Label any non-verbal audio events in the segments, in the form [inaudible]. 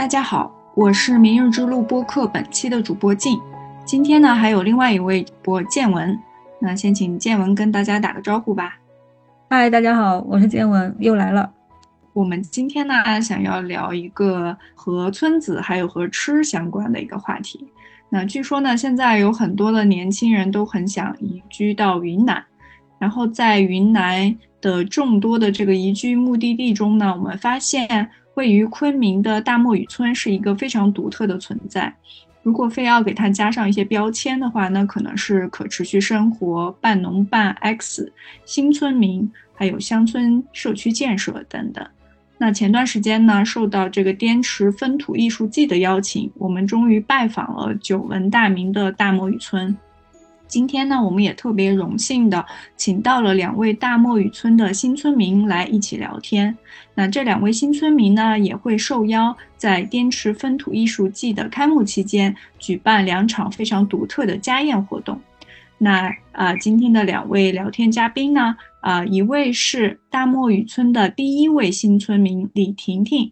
大家好，我是明日之路播客本期的主播静。今天呢，还有另外一位主播建文。那先请建文跟大家打个招呼吧。嗨，大家好，我是建文，又来了。我们今天呢，想要聊一个和村子还有和吃相关的一个话题。那据说呢，现在有很多的年轻人都很想移居到云南，然后在云南的众多的这个移居目的地中呢，我们发现位于昆明的大漠雨村是一个非常独特的存在。如果非要给它加上一些标签的话，那可能是可持续生活、半农半 X、新村民，还有乡村社区建设等等。那前段时间呢，受到这个滇池风土艺术季的邀请，我们终于拜访了久闻大名的大漠雨村。今天呢，我们也特别荣幸的请到了两位大漠雨村的新村民来一起聊天。那这两位新村民呢，也会受邀在滇池风土艺术季的开幕期间举办两场非常独特的家宴活动。那啊，今天的两位聊天嘉宾呢？啊，一位是大漠雨村的第一位新村民李婷婷，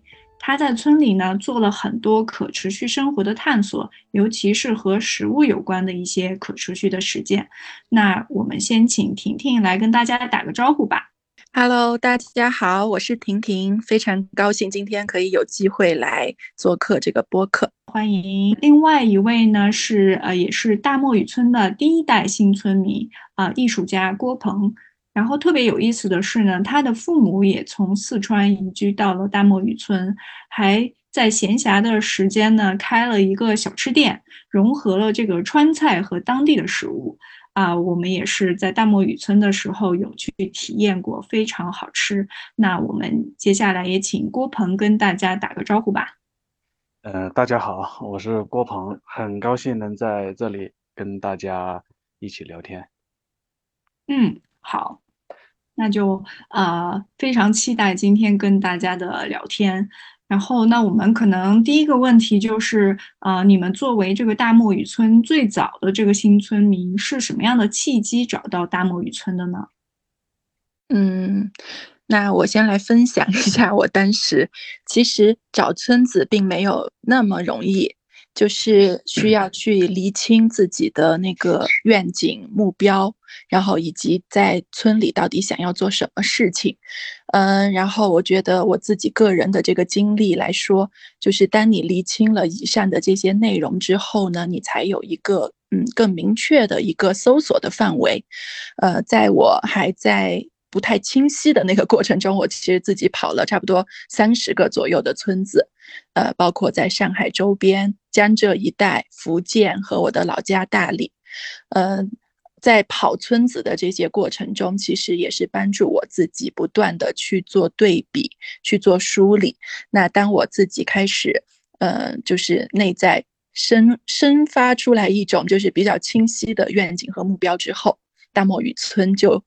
她在村里呢做了很多可持续生活的探索，尤其是和食物有关的一些可持续的实践。那我们先请婷婷来跟大家打个招呼吧。Hello，大家好，我是婷婷，非常高兴今天可以有机会来做客这个播客。欢迎另外一位呢，是呃，也是大漠雨村的第一代新村民啊，艺术家郭鹏。然后特别有意思的是呢，他的父母也从四川移居到了大漠雨村，还在闲暇的时间呢开了一个小吃店，融合了这个川菜和当地的食物啊。我们也是在大漠雨村的时候有去体验过，非常好吃。那我们接下来也请郭鹏跟大家打个招呼吧。呃，大家好，我是郭鹏，很高兴能在这里跟大家一起聊天。嗯，好，那就呃非常期待今天跟大家的聊天。然后，那我们可能第一个问题就是，呃，你们作为这个大漠雨村最早的这个新村民，是什么样的契机找到大漠雨村的呢？嗯。那我先来分享一下，我当时其实找村子并没有那么容易，就是需要去厘清自己的那个愿景目标，然后以及在村里到底想要做什么事情。嗯，然后我觉得我自己个人的这个经历来说，就是当你厘清了以上的这些内容之后呢，你才有一个嗯更明确的一个搜索的范围。呃，在我还在。不太清晰的那个过程中，我其实自己跑了差不多三十个左右的村子，呃，包括在上海周边、江浙一带、福建和我的老家大理，嗯，在跑村子的这些过程中，其实也是帮助我自己不断的去做对比、去做梳理。那当我自己开始，呃，就是内在生生发出来一种就是比较清晰的愿景和目标之后。大漠雨村就，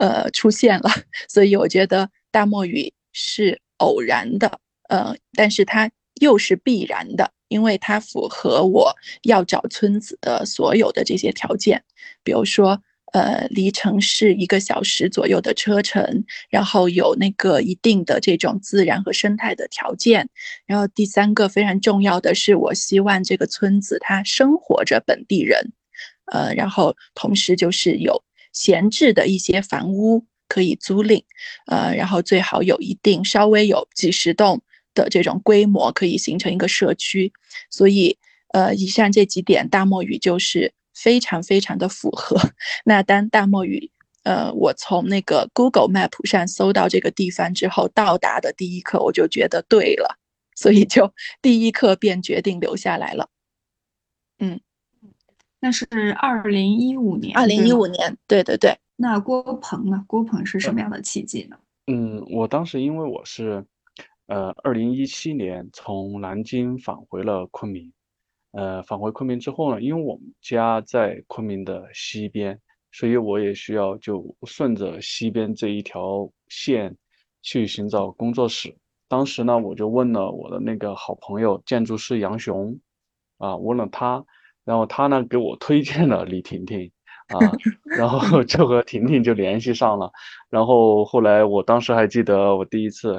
呃，出现了，[laughs] 所以我觉得大漠雨是偶然的，呃，但是它又是必然的，因为它符合我要找村子的所有的这些条件，比如说，呃，离城市一个小时左右的车程，然后有那个一定的这种自然和生态的条件，然后第三个非常重要的是，我希望这个村子它生活着本地人。呃，然后同时就是有闲置的一些房屋可以租赁，呃，然后最好有一定稍微有几十栋的这种规模，可以形成一个社区。所以，呃，以上这几点大漠雨就是非常非常的符合。[laughs] 那当大漠雨，呃，我从那个 Google Map 上搜到这个地方之后，到达的第一刻我就觉得对了，所以就第一刻便决定留下来了。嗯。那是二零一五年，二零一五年，对对对。那郭鹏呢？郭鹏是什么样的契机呢？嗯，我当时因为我是，呃，二零一七年从南京返回了昆明，呃，返回昆明之后呢，因为我们家在昆明的西边，所以我也需要就顺着西边这一条线去寻找工作室。当时呢，我就问了我的那个好朋友建筑师杨雄，啊，问了他。然后他呢给我推荐了李婷婷，啊，然后 [laughs] 就和婷婷就联系上了。然后后来我当时还记得我第一次，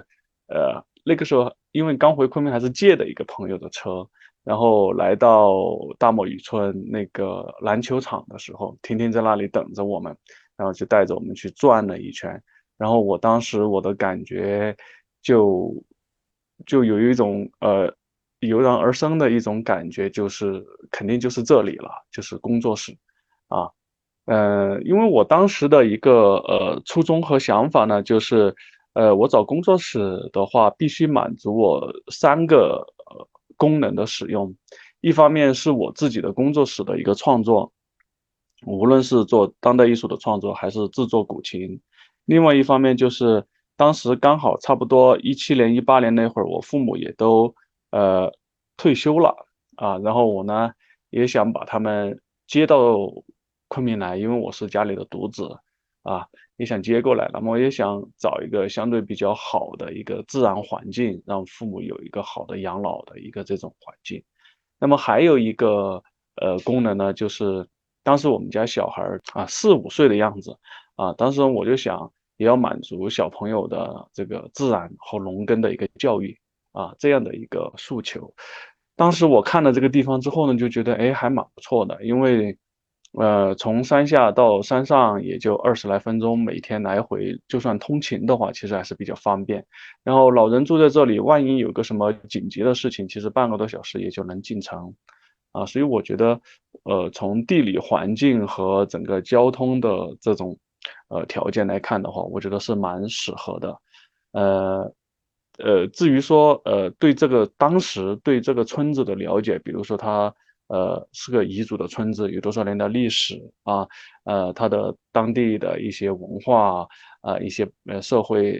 呃，那个时候因为刚回昆明，还是借的一个朋友的车，然后来到大漠渔村那个篮球场的时候，婷婷在那里等着我们，然后就带着我们去转了一圈。然后我当时我的感觉就就有一种呃油然而生的一种感觉，就是肯定就是这里了，就是工作室啊。呃，因为我当时的一个呃初衷和想法呢，就是，呃，我找工作室的话，必须满足我三个功能的使用。一方面是我自己的工作室的一个创作，无论是做当代艺术的创作，还是制作古琴。另外一方面就是，当时刚好差不多一七年、一八年那会儿，我父母也都呃退休了啊，然后我呢也想把他们接到。昆明来，因为我是家里的独子，啊，也想接过来。那么也想找一个相对比较好的一个自然环境，让父母有一个好的养老的一个这种环境。那么还有一个呃功能呢，就是当时我们家小孩啊四五岁的样子啊，当时我就想也要满足小朋友的这个自然和农耕的一个教育啊这样的一个诉求。当时我看了这个地方之后呢，就觉得哎还蛮不错的，因为。呃，从山下到山上也就二十来分钟，每天来回，就算通勤的话，其实还是比较方便。然后老人住在这里，万一有个什么紧急的事情，其实半个多小时也就能进城，啊，所以我觉得，呃，从地理环境和整个交通的这种，呃，条件来看的话，我觉得是蛮适合的。呃，呃，至于说，呃，对这个当时对这个村子的了解，比如说它。呃，是个彝族的村子，有多少年的历史啊？呃，它的当地的一些文化啊，一些呃社会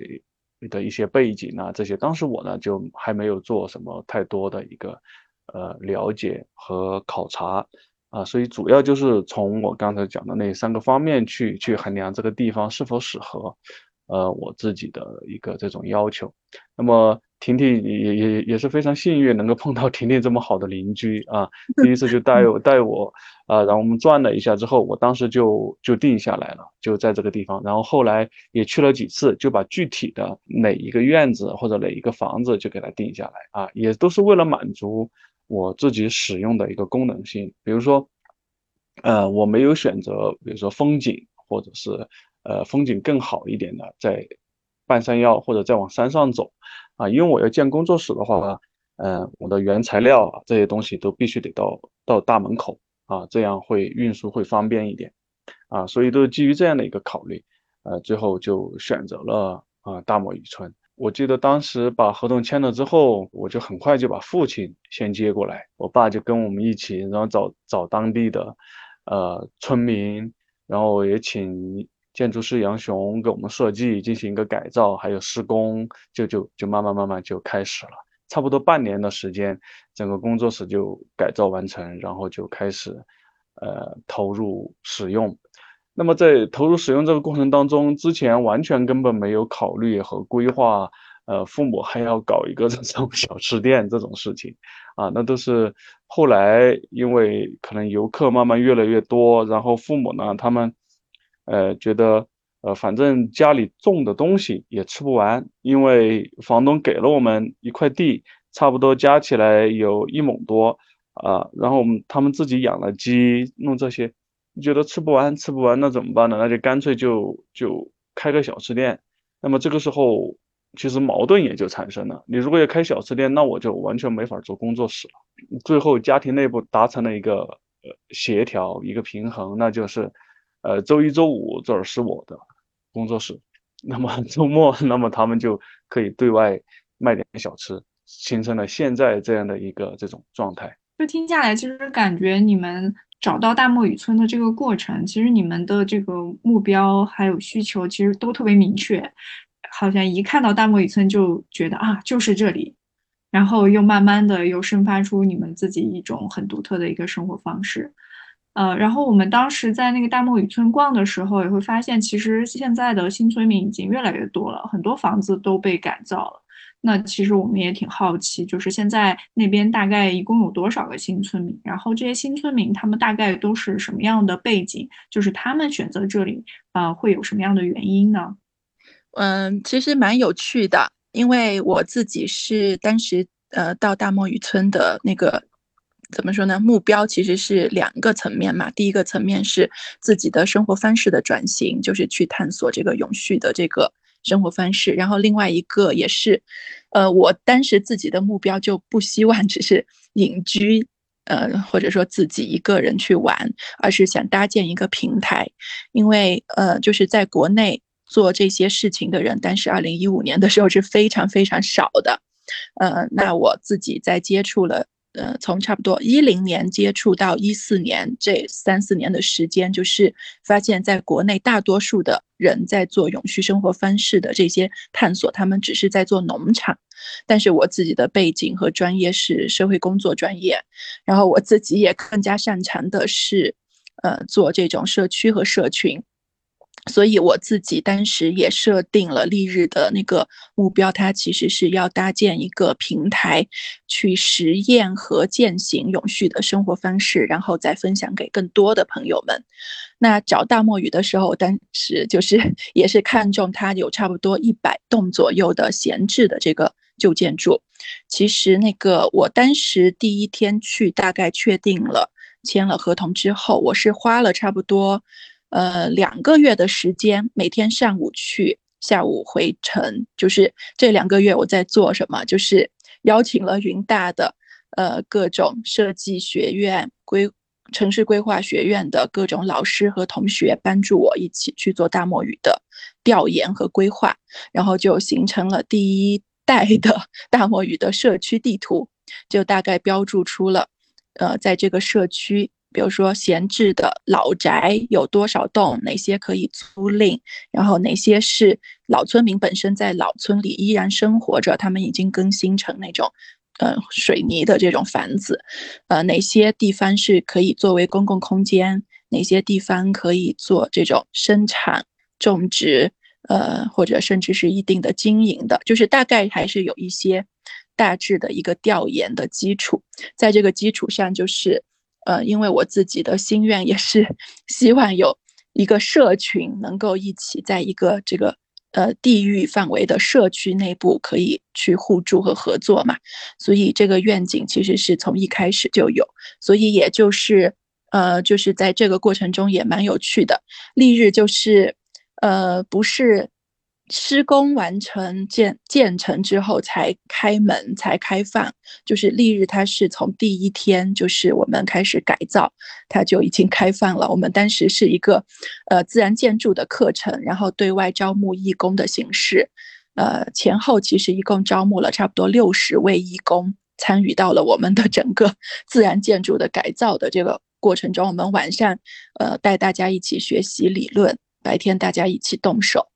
的一些背景啊，这些当时我呢就还没有做什么太多的一个呃了解和考察啊，所以主要就是从我刚才讲的那三个方面去去衡量这个地方是否适合呃我自己的一个这种要求，那么。婷婷也也也是非常幸运，能够碰到婷婷这么好的邻居啊！[laughs] 第一次就带我带我啊，然后我们转了一下之后，我当时就就定下来了，就在这个地方。然后后来也去了几次，就把具体的哪一个院子或者哪一个房子就给它定下来啊，也都是为了满足我自己使用的一个功能性。比如说，呃，我没有选择，比如说风景或者是呃风景更好一点的，在半山腰或者再往山上走。啊，因为我要建工作室的话，嗯，我的原材料啊这些东西都必须得到到大门口啊，这样会运输会方便一点，啊，所以都是基于这样的一个考虑，呃，最后就选择了啊大漠渔村。我记得当时把合同签了之后，我就很快就把父亲先接过来，我爸就跟我们一起，然后找找当地的呃村民，然后也请。建筑师杨雄给我们设计进行一个改造，还有施工，就就就慢慢慢慢就开始了。差不多半年的时间，整个工作室就改造完成，然后就开始，呃，投入使用。那么在投入使用这个过程当中，之前完全根本没有考虑和规划，呃，父母还要搞一个 [laughs] 这种小吃店这种事情，啊，那都是后来因为可能游客慢慢越来越多，然后父母呢，他们。呃，觉得呃，反正家里种的东西也吃不完，因为房东给了我们一块地，差不多加起来有一亩多啊。然后我们他们自己养了鸡，弄这些，觉得吃不完，吃不完，那怎么办呢？那就干脆就就开个小吃店。那么这个时候，其实矛盾也就产生了。你如果要开小吃店，那我就完全没法做工作室了。最后家庭内部达成了一个呃协调，一个平衡，那就是。呃，周一、周五这儿是我的工作室，那么 [laughs] 周末，那么他们就可以对外卖点小吃，形成了现在这样的一个这种状态。就听下来，其实感觉你们找到大漠雨村的这个过程，其实你们的这个目标还有需求，其实都特别明确，好像一看到大漠雨村就觉得啊，就是这里，然后又慢慢的又生发出你们自己一种很独特的一个生活方式。呃，然后我们当时在那个大漠渔村逛的时候，也会发现，其实现在的新村民已经越来越多了，很多房子都被改造了。那其实我们也挺好奇，就是现在那边大概一共有多少个新村民？然后这些新村民他们大概都是什么样的背景？就是他们选择这里，呃，会有什么样的原因呢？嗯，其实蛮有趣的。因为我自己是当时呃到大漠渔村的那个怎么说呢？目标其实是两个层面嘛。第一个层面是自己的生活方式的转型，就是去探索这个永续的这个生活方式。然后另外一个也是，呃，我当时自己的目标就不希望只是隐居，呃，或者说自己一个人去玩，而是想搭建一个平台，因为呃，就是在国内。做这些事情的人，但是二零一五年的时候是非常非常少的，呃，那我自己在接触了，呃，从差不多一零年接触到一四年这三四年的时间，就是发现在国内大多数的人在做永续生活方式的这些探索，他们只是在做农场，但是我自己的背景和专业是社会工作专业，然后我自己也更加擅长的是，呃，做这种社区和社群。所以我自己当时也设定了历日的那个目标，它其实是要搭建一个平台，去实验和践行永续的生活方式，然后再分享给更多的朋友们。那找大墨鱼的时候，当时就是 [laughs] 也是看中它有差不多一百栋左右的闲置的这个旧建筑。其实那个我当时第一天去，大概确定了签了合同之后，我是花了差不多。呃，两个月的时间，每天上午去，下午回城，就是这两个月我在做什么？就是邀请了云大的，呃，各种设计学院、规城市规划学院的各种老师和同学，帮助我一起去做大漠语的调研和规划，然后就形成了第一代的 [laughs] 大漠语的社区地图，就大概标注出了，呃，在这个社区。比如说闲置的老宅有多少栋，哪些可以租赁，然后哪些是老村民本身在老村里依然生活着，他们已经更新成那种，呃，水泥的这种房子，呃，哪些地方是可以作为公共空间，哪些地方可以做这种生产、种植，呃，或者甚至是一定的经营的，就是大概还是有一些大致的一个调研的基础，在这个基础上就是。呃，因为我自己的心愿也是希望有一个社群能够一起在一个这个呃地域范围的社区内部可以去互助和合作嘛，所以这个愿景其实是从一开始就有，所以也就是呃就是在这个过程中也蛮有趣的，历日就是呃不是。施工完成建建成之后才开门才开放，就是丽日它是从第一天就是我们开始改造，它就已经开放了。我们当时是一个呃自然建筑的课程，然后对外招募义工的形式，呃前后其实一共招募了差不多六十位义工参与到了我们的整个 [laughs] 自然建筑的改造的这个过程中。我们晚上呃带大家一起学习理论，白天大家一起动手。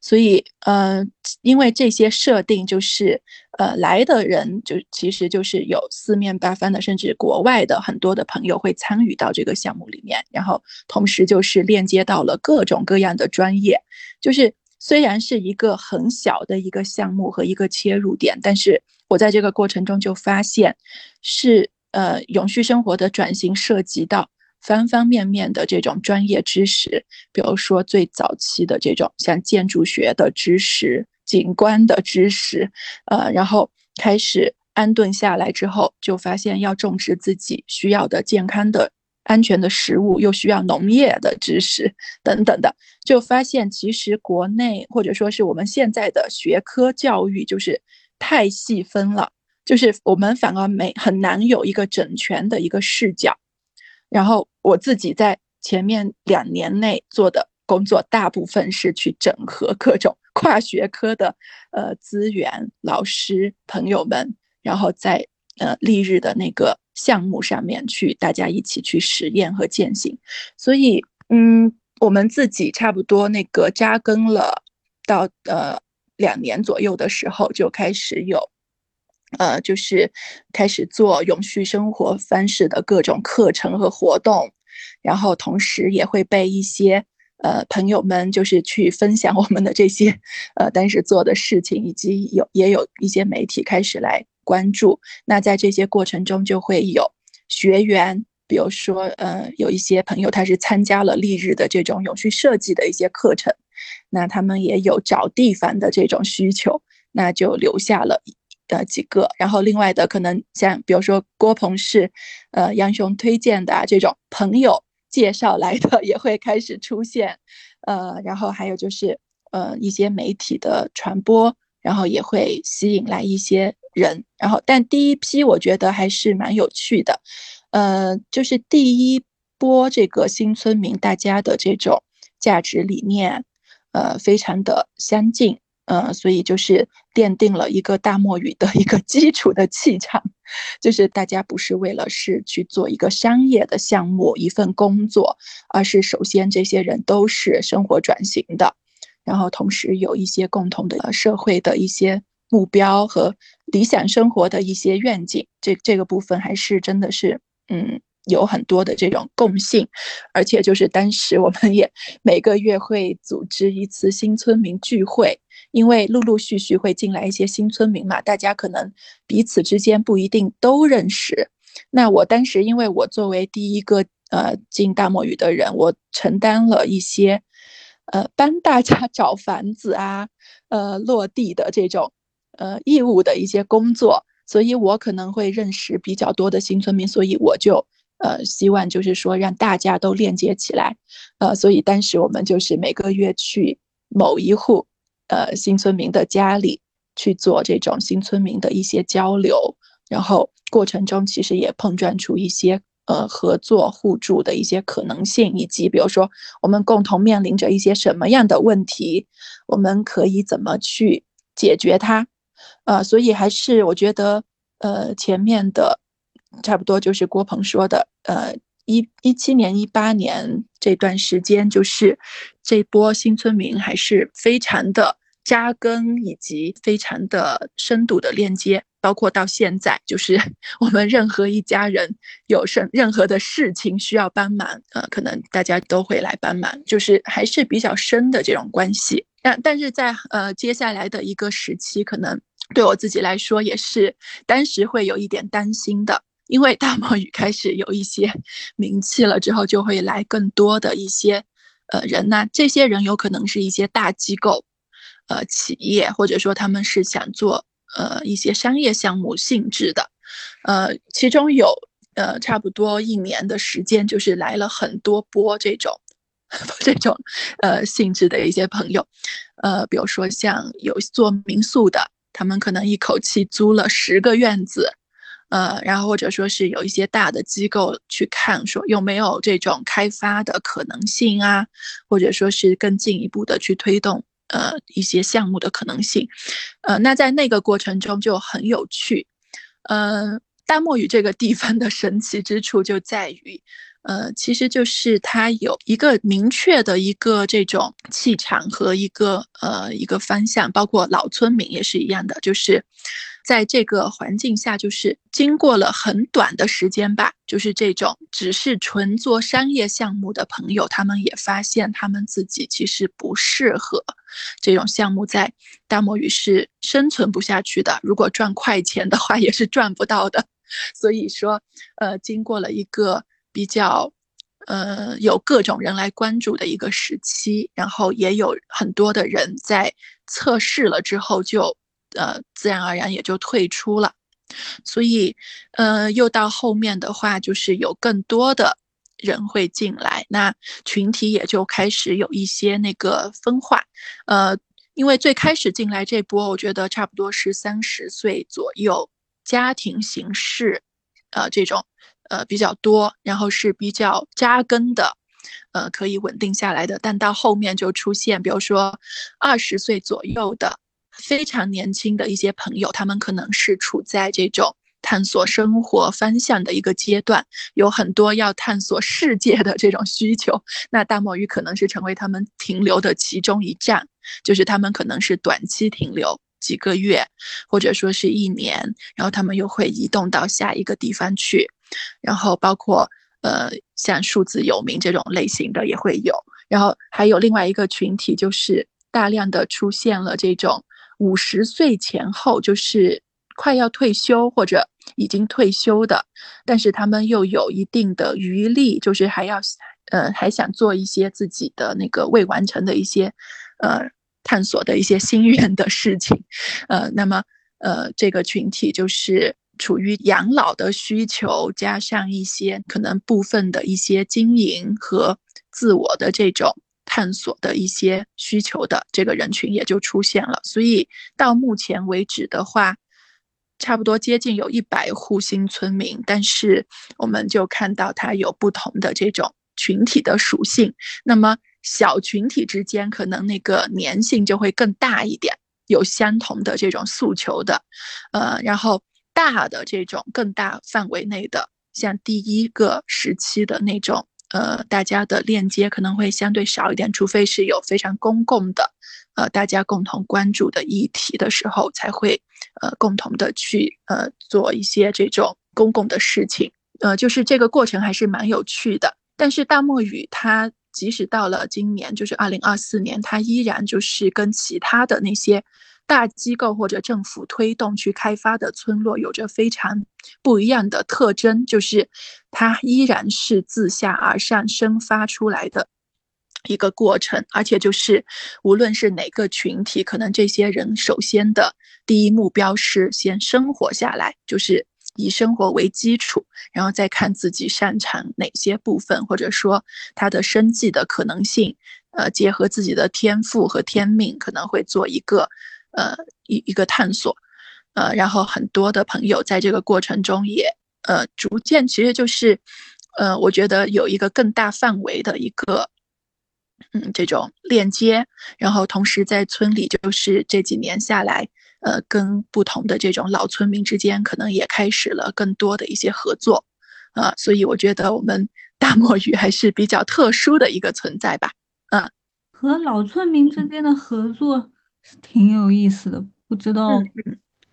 所以，呃，因为这些设定就是，呃，来的人就其实就是有四面八方的，甚至国外的很多的朋友会参与到这个项目里面，然后同时就是链接到了各种各样的专业。就是虽然是一个很小的一个项目和一个切入点，但是我在这个过程中就发现，是呃，永续生活的转型涉及到。方方面面的这种专业知识，比如说最早期的这种像建筑学的知识、景观的知识，呃，然后开始安顿下来之后，就发现要种植自己需要的健康的、安全的食物，又需要农业的知识等等的，就发现其实国内或者说是我们现在的学科教育就是太细分了，就是我们反而没很难有一个整全的一个视角。然后我自己在前面两年内做的工作，大部分是去整合各种 [laughs] 跨学科的呃资源、老师、朋友们，然后在呃历日的那个项目上面去大家一起去实验和践行。所以，嗯，我们自己差不多那个扎根了到呃两年左右的时候，就开始有。呃，就是开始做永续生活方式的各种课程和活动，然后同时也会被一些呃朋友们就是去分享我们的这些呃当时做的事情，以及有也有一些媒体开始来关注。那在这些过程中，就会有学员，比如说呃有一些朋友他是参加了历日的这种永续设计的一些课程，那他们也有找地方的这种需求。那就留下了的几个，然后另外的可能像比如说郭鹏是，呃杨雄推荐的啊这种朋友介绍来的 [laughs] 也会开始出现，呃，然后还有就是呃一些媒体的传播，然后也会吸引来一些人，然后但第一批我觉得还是蛮有趣的，呃，就是第一波这个新村民大家的这种价值理念。呃，非常的相近，呃，所以就是奠定了一个大漠语的一个基础的气场，就是大家不是为了是去做一个商业的项目一份工作，而是首先这些人都是生活转型的，然后同时有一些共同的社会的一些目标和理想生活的一些愿景，这这个部分还是真的是，嗯。有很多的这种共性，而且就是当时我们也每个月会组织一次新村民聚会，因为陆陆续续会进来一些新村民嘛，大家可能彼此之间不一定都认识。那我当时因为我作为第一个呃进大漠语的人，我承担了一些呃帮大家 [laughs] 找房子啊，呃落地的这种呃义务的一些工作，所以我可能会认识比较多的新村民，所以我就。呃，希望就是说让大家都链接起来，呃，所以当时我们就是每个月去某一户呃新村民的家里去做这种新村民的一些交流，然后过程中其实也碰撞出一些呃合作互助的一些可能性，以及比如说我们共同面临着一些什么样的问题，我们可以怎么去解决它，呃，所以还是我觉得呃前面的。差不多就是郭鹏说的，呃，一一七年、一八年这段时间，就是这波新村民还是非常的扎根，以及非常的深度的链接，包括到现在，就是 [laughs] 我们任何一家人有什任何的事情需要帮忙，呃，可能大家都会来帮忙，就是还是比较深的这种关系。但但是在呃接下来的一个时期，可能对我自己来说也是当时会有一点担心的。因为大漠语开始有一些名气了之后，就会来更多的一些呃人呢。这些人有可能是一些大机构、呃企业，或者说他们是想做呃一些商业项目性质的。呃，其中有呃差不多一年的时间，就是来了很多波这种 [laughs] 这种呃性质的一些朋友。呃，比如说像有做民宿的，他们可能一口气租了十个院子。呃，然后或者说是有一些大的机构去看，说有没有这种开发的可能性啊，或者说是更进一步的去推动呃一些项目的可能性，呃，那在那个过程中就很有趣，呃，大漠语这个地方的神奇之处就在于，呃，其实就是它有一个明确的一个这种气场和一个呃一个方向，包括老村民也是一样的，就是。在这个环境下，就是经过了很短的时间吧，就是这种只是纯做商业项目的朋友，他们也发现他们自己其实不适合这种项目，在大漠语是生存不下去的。如果赚快钱的话，也是赚不到的。所以说，呃，经过了一个比较，呃，有各种人来关注的一个时期，然后也有很多的人在测试了之后就。呃，自然而然也就退出了，所以，呃，又到后面的话，就是有更多的人会进来，那群体也就开始有一些那个分化。呃，因为最开始进来这波，我觉得差不多是三十岁左右，家庭形式，呃，这种，呃，比较多，然后是比较扎根的，呃，可以稳定下来的。但到后面就出现，比如说二十岁左右的。非常年轻的一些朋友，他们可能是处在这种探索生活方向的一个阶段，有很多要探索世界的这种需求。那大漠鱼可能是成为他们停留的其中一站，就是他们可能是短期停留几个月，或者说是一年，然后他们又会移动到下一个地方去。然后包括呃像数字游民这种类型的也会有，然后还有另外一个群体，就是大量的出现了这种。五十岁前后，就是快要退休或者已经退休的，但是他们又有一定的余力，就是还要，呃，还想做一些自己的那个未完成的一些，呃，探索的一些心愿的事情。呃，那么呃，这个群体就是处于养老的需求，加上一些可能部分的一些经营和自我的这种探索的一些需求的这个人群也就出现了。所以到目前为止的话。差不多接近有一百户新村民，但是我们就看到它有不同的这种群体的属性。那么小群体之间可能那个粘性就会更大一点，有相同的这种诉求的，呃，然后大的这种更大范围内的，像第一个时期的那种，呃，大家的链接可能会相对少一点，除非是有非常公共的。呃，大家共同关注的议题的时候，才会呃共同的去呃做一些这种公共的事情，呃，就是这个过程还是蛮有趣的。但是大漠雨它即使到了今年，就是二零二四年，它依然就是跟其他的那些大机构或者政府推动去开发的村落有着非常不一样的特征，就是它依然是自下而上生发出来的。一个过程，而且就是无论是哪个群体，可能这些人首先的第一目标是先生活下来，就是以生活为基础，然后再看自己擅长哪些部分，或者说他的生计的可能性，呃，结合自己的天赋和天命，可能会做一个呃一一个探索，呃，然后很多的朋友在这个过程中也呃逐渐，其实就是呃，我觉得有一个更大范围的一个。嗯，这种链接，然后同时在村里，就是这几年下来，呃，跟不同的这种老村民之间，可能也开始了更多的一些合作，啊，所以我觉得我们 [laughs] 大漠鱼还是比较特殊的一个存在吧，嗯，和老村民之间的合作挺有意思的，不知道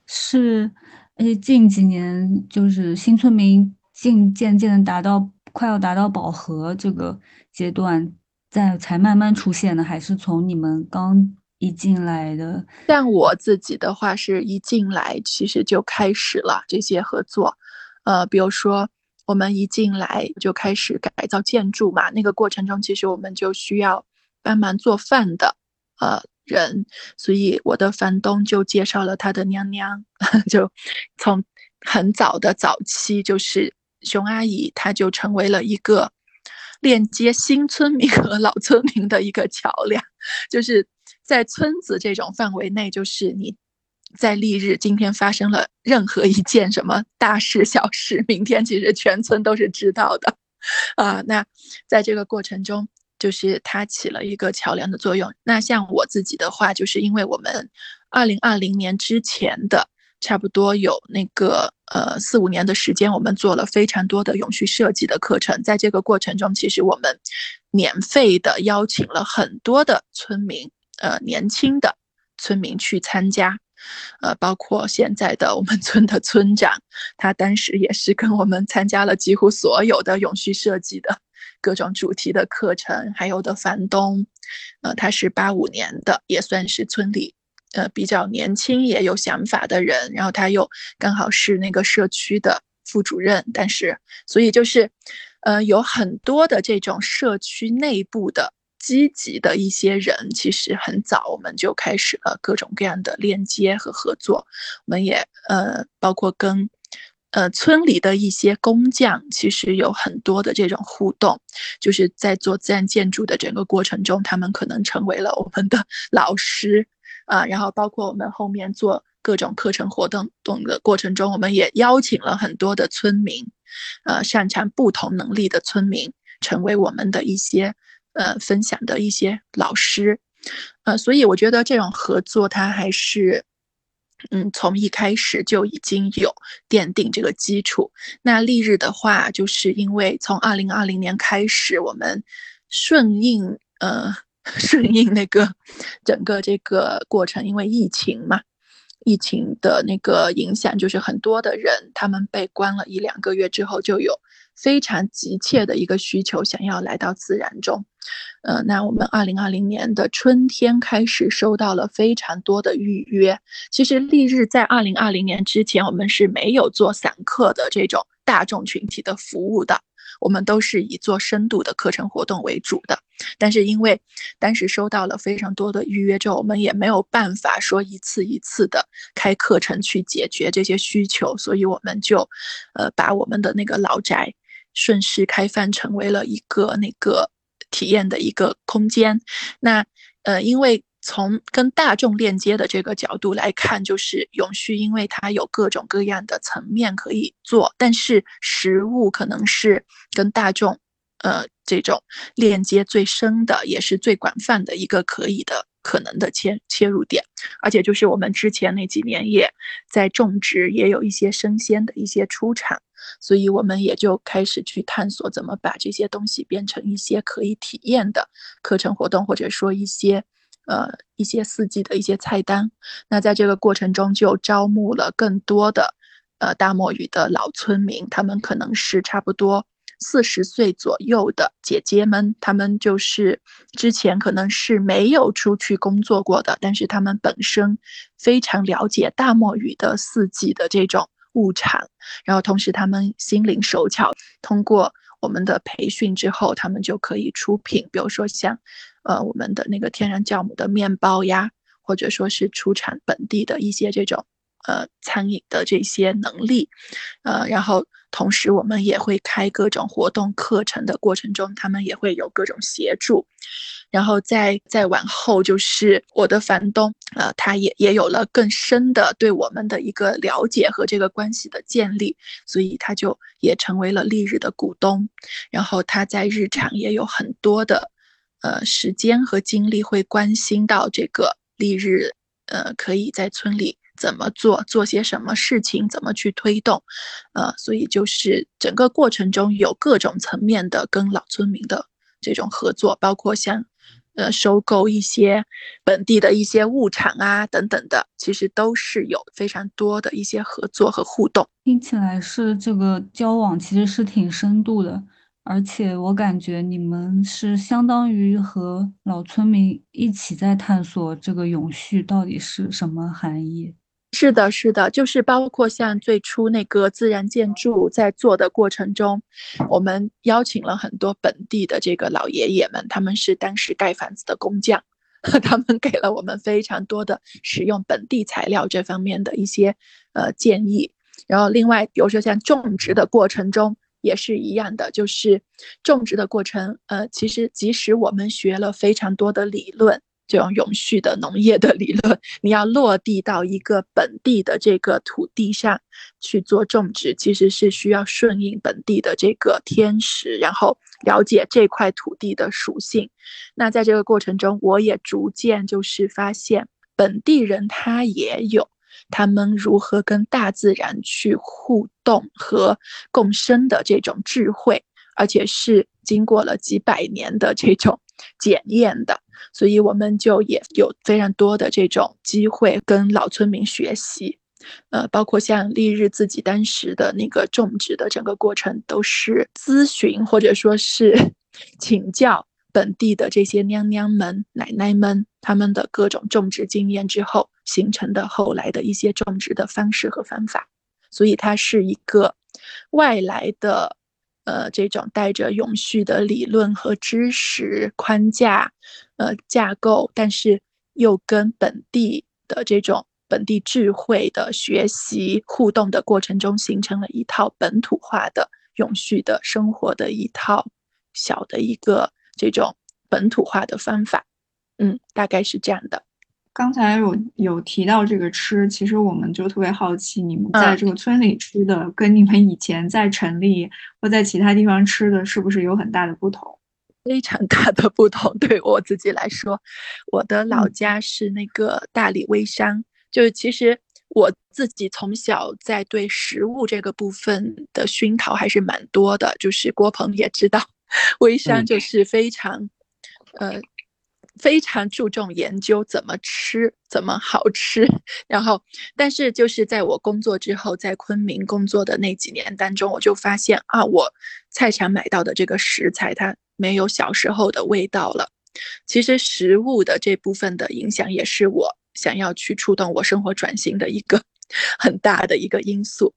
是，而且近几年就是新村民渐渐渐的达到快要达到饱和这个阶段。在才慢慢出现的，还是从你们刚一进来的？但我自己的话，是一进来其实就开始了这些合作，呃，比如说我们一进来就开始改造建筑嘛，那个过程中其实我们就需要帮忙做饭的，呃，人，所以我的房东就介绍了他的娘娘，[laughs] 就从很早的早期，就是熊阿姨，她就成为了一个。链接新村民和老村民的一个桥梁，就是在村子这种范围内，就是你在历日今天发生了任何一件什么大事小事，明天其实全村都是知道的，[laughs] 啊，那在这个过程中，就是它起了一个桥梁的作用。那像我自己的话，就是因为我们二零二零年之前的。差不多有那个呃四五年的时间，我们做了非常多的永续设计的课程。在这个过程中，其实我们免费的邀请了很多的村民，呃年轻的村民去参加，呃包括现在的我们村的村长，他当时也是跟我们参加了几乎所有的永续设计的各种主题的课程，还有的房东，呃他是八五年的，也算是村里。呃，比较年轻也有想法的人，然后他又刚好是那个社区的副主任，但是所以就是，呃，有很多的这种社区内部的积极的一些人，其实很早我们就开始了各种各样的链接和合作。我们也呃，包括跟呃村里的一些工匠，其实有很多的这种互动，就是在做自然建筑的整个过程中，他们可能成为了我们的 [laughs] 老师。啊，然后包括我们后面做各种课程活动动的过程中，我们也邀请了很多的村民，呃，擅长不同能力的村民，成为我们的一些呃分享的一些老师，呃，所以我觉得这种合作它还是，嗯，从一开始就已经有奠定这个基础。那历日的话，就是因为从二零二零年开始，我们顺应呃。[laughs] 顺应那个整个这个过程，因为疫情嘛，疫情的那个影响，就是很多的人他们被关了一两个月之后，就有非常急切的一个需求，想要来到自然中。呃，那我们二零二零年的春天开始收到了非常多的预约。其实丽日在二零二零年之前，我们是没有做散客的这种大众群体的服务的。我们都是以做深度的课程活动为主的。但是因为当时收到了非常多的预约之后，我们也没有办法说一次一次的开课程去解决这些需求，所以我们就，呃，把我们的那个老宅顺势开放成为了一个那个体验的一个空间。那，呃，因为。从跟大众链接的这个角度来看，就是永续，因为它有各种各样的层面可以做，但是实物可能是跟大众，呃，这种链接最深的，也是最广泛的一个可以的可能的切切入点。而且就是我们之前那几年也在种植，也有一些生鲜的一些出产，所以我们也就开始去探索怎么把这些东西变成一些可以体验的课程活动，或者说一些。呃，一些四季的一些菜单，那在这个过程中就招募了更多的呃大漠语的老村民，他们可能是差不多四十岁左右的姐姐们，他们就是之前可能是没有出去工作过的，但是他们本身非常了解大漠语的四季的这种物产，然后同时他们心灵手巧，通过我们的培训之后，他们就可以出品，比如说像。呃，我们的那个天然酵母的面包呀，或者说是出产本地的一些这种呃餐饮的这些能力，呃，然后同时我们也会开各种活动课程的过程中，他们也会有各种协助，然后再再往后就是我的房东，呃，他也也有了更深的对我们的一个了解和这个关系的建立，所以他就也成为了丽日的股东，然后他在日常也有很多的。呃，时间和精力会关心到这个丽日，呃，可以在村里怎么做，做些什么事情，怎么去推动，呃，所以就是整个过程中有各种层面的跟老村民的这种合作，包括像，呃，收购一些本地的一些物产啊等等的，其实都是有非常多的一些合作和互动。听起来是这个交往其实是挺深度的。而且我感觉你们是相当于和老村民一起在探索这个永续到底是什么含义。是的，是的，就是包括像最初那个自然建筑在做的过程中，我们邀请了很多本地的这个老爷爷们，他们是当时盖房子的工匠，[laughs] 他们给了我们非常多的使用本地材料这方面的一些呃建议。然后另外，比如说像种植的过程中。也是一样的，就是种植的过程。呃，其实即使我们学了非常多的理论，这种永续的农业的理论，你要落地到一个本地的这个土地上去做种植，其实是需要顺应本地的这个天时，然后了解这块土地的属性。那在这个过程中，我也逐渐就是发现，本地人他也有。他们如何跟大自然去互动和共生的这种智慧，而且是经过了几百年的这种检验的，所以我们就也有非常多的这种机会跟老村民学习，呃，包括像丽日自己当时的那个种植的整个过程，都是咨询或者说是 [laughs] 请教。本地的这些娘娘们、奶奶们，他们的各种种植经验之后形成的后来的一些种植的方式和方法，所以它是一个外来的，呃，这种带着永续的理论和知识框架，呃，架构，但是又跟本地的这种本地智慧的学习互动的过程中，形成了一套本土化的永续的生活的一套小的一个。这种本土化的方法，嗯，大概是这样的。刚才有有提到这个吃，其实我们就特别好奇，你们在这个村里吃的，跟你们以前在城里或在其他地方吃的是不是有很大的不同？非常大的不同。对我自己来说，我的老家是那个大理微商，就是其实我自己从小在对食物这个部分的熏陶还是蛮多的，就是郭鹏也知道。微商就是非常，呃，非常注重研究怎么吃，怎么好吃。然后，但是就是在我工作之后，在昆明工作的那几年当中，我就发现啊，我菜场买到的这个食材，它没有小时候的味道了。其实食物的这部分的影响，也是我想要去触动我生活转型的一个很大的一个因素。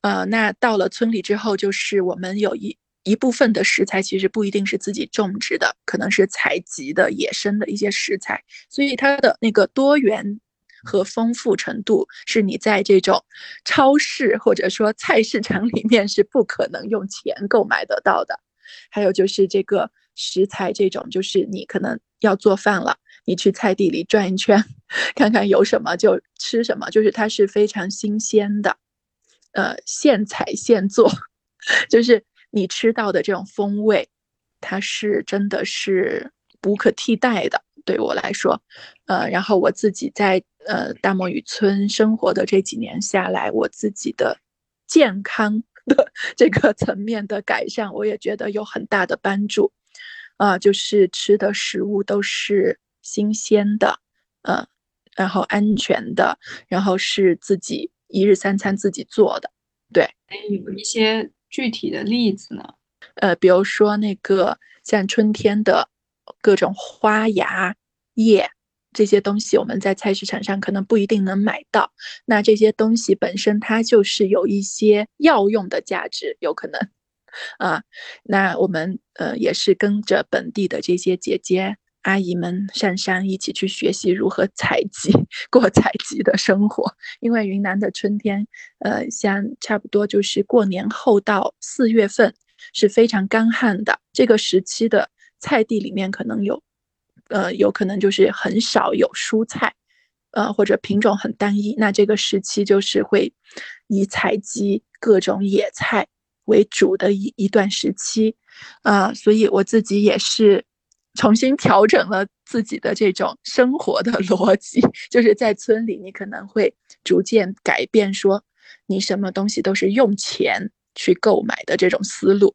呃，那到了村里之后，就是我们有一。一部分的食材其实不一定是自己种植的，可能是采集的野生的一些食材，所以它的那个多元和丰富程度是你在这种超市或者说菜市场里面是不可能用钱购买得到的。还有就是这个食材，这种就是你可能要做饭了，你去菜地里转一圈，[laughs] 看看有什么就吃什么，就是它是非常新鲜的，呃，现采现做，[laughs] 就是你吃到的这种风味，它是真的是不可替代的。对我来说，呃，然后我自己在呃大漠雨村生活的这几年下来，我自己的健康。[laughs] 的这个层面的改善，我也觉得有很大的帮助，啊，就是吃的食物都是新鲜的，嗯，然后安全的，然后是自己一日三餐自己做的，对。有一些具体的例子呢？呃，比如说那个像春天的各种花芽叶。这些东西我们在菜市场上可能不一定能买到，那这些东西本身它就是有一些药用的价值，有可能，啊，那我们呃也是跟着本地的这些姐姐阿姨们上山一起去学习如何采集，[laughs] 过采集的生活。因为云南的春天，呃，像差不多就是过年后到四月份是非常干旱的，这个时期的菜地里面可能有。呃，有可能就是很少有蔬菜，呃，或者品种很单一。那这个时期就是会以采集各种野菜为主的一一段时期，啊，所以我自己也是重新调整了自己的这种生活的 [laughs] 逻辑，就是在村里，你可能会逐渐改变，说你什么东西都是用钱去购买的这种思路。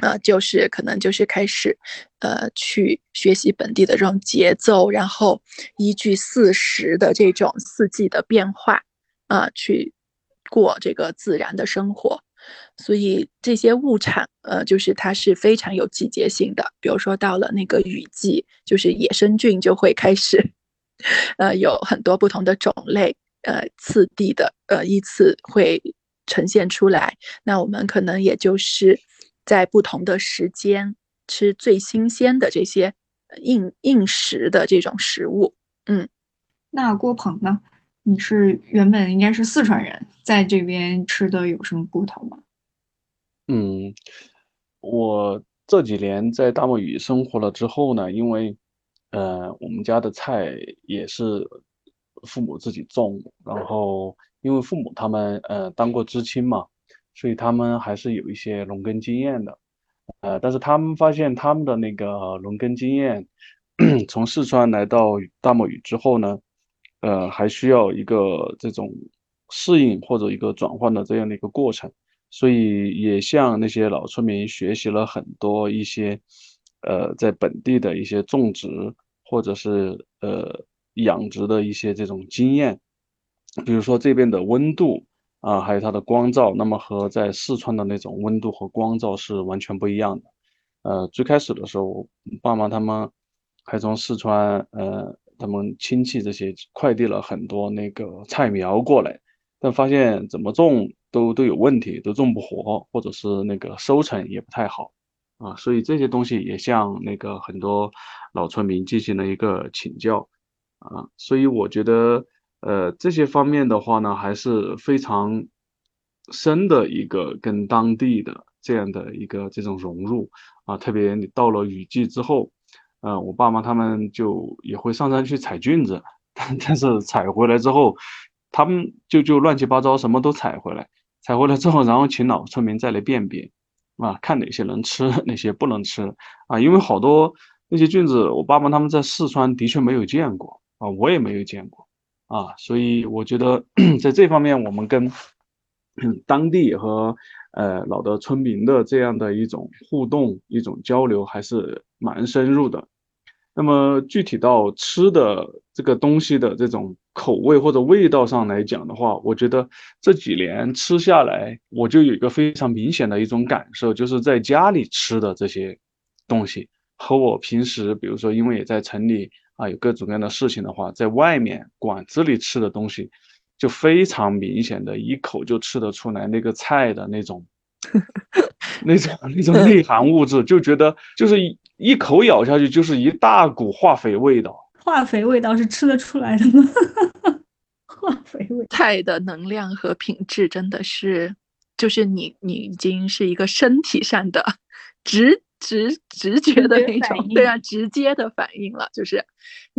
呃，就是可能就是开始，呃，去学习本地的这种节奏，然后依据四时的这种四季的变化，啊，去过这个自然的生活。所以这些物产，呃，就是它是非常有季节性的。比如说到了那个雨季，就是野生菌就会开始，[laughs] 呃，有很多不同的种类，呃，次第的，呃，依次会呈现出来。那我们可能也就是。在不同的时间吃最新鲜的这些应应时的这种食物，嗯，那郭鹏呢？你是原本应该是四川人，在这边吃的有什么不同吗？嗯，我这几年在大漠雨生活了之后呢，因为呃我们家的菜也是父母自己种，然后因为父母他们呃当过知青嘛。所以他们还是有一些农耕经验的，呃，但是他们发现他们的那个农耕经验，从四川来到大漠雨之后呢，呃，还需要一个这种适应或者一个转换的这样的一个过程，所以也向那些老村民学习了很多一些，呃，在本地的一些种植或者是呃养殖的一些这种经验，比如说这边的温度。啊，还有它的光照，那么和在四川的那种温度和光照是完全不一样的。呃，最开始的时候，爸妈他们还从四川，呃，他们亲戚这些快递了很多那个菜苗过来，但发现怎么种都都有问题，都种不活，或者是那个收成也不太好啊。所以这些东西也向那个很多老村民进行了一个请教啊。所以我觉得。呃，这些方面的话呢，还是非常深的一个跟当地的这样的一个这种融入啊，特别你到了雨季之后，呃，我爸妈他们就也会上山去采菌子，[laughs] 但是采回来之后，他们就就乱七八糟什么都采回来，采回来之后，然后请老村民再来辨别啊，看哪些能吃，哪些不能吃啊，因为好多那些菌子，我爸妈他们在四川的确没有见过啊，我也没有见过。啊，所以我觉得 [clears throat] 在这方面，我们跟当地和呃老的村民的这样的一种互动、一种交流还是蛮深入的。那么具体到吃的这个东西的这种口味或者味道上来讲的话，我觉得这几年吃下来，我就有一个非常明显的一种感受，就是在家里吃的这些东西和我平时，比如说因为也在城里。啊，有各种各样的事情的话，在外面馆子里吃的东西，就非常明显的一口就吃得出来那个菜的那种 [laughs] 那种那种内含物质，就觉得就是一一口咬下去就是一大股化肥味道。化肥味道是吃得出来的吗？[laughs] 化肥味菜的能量和品质真的是，就是你你已经是一个身体上的 [laughs] 直直直觉的那种，对啊，直接的反应了。就是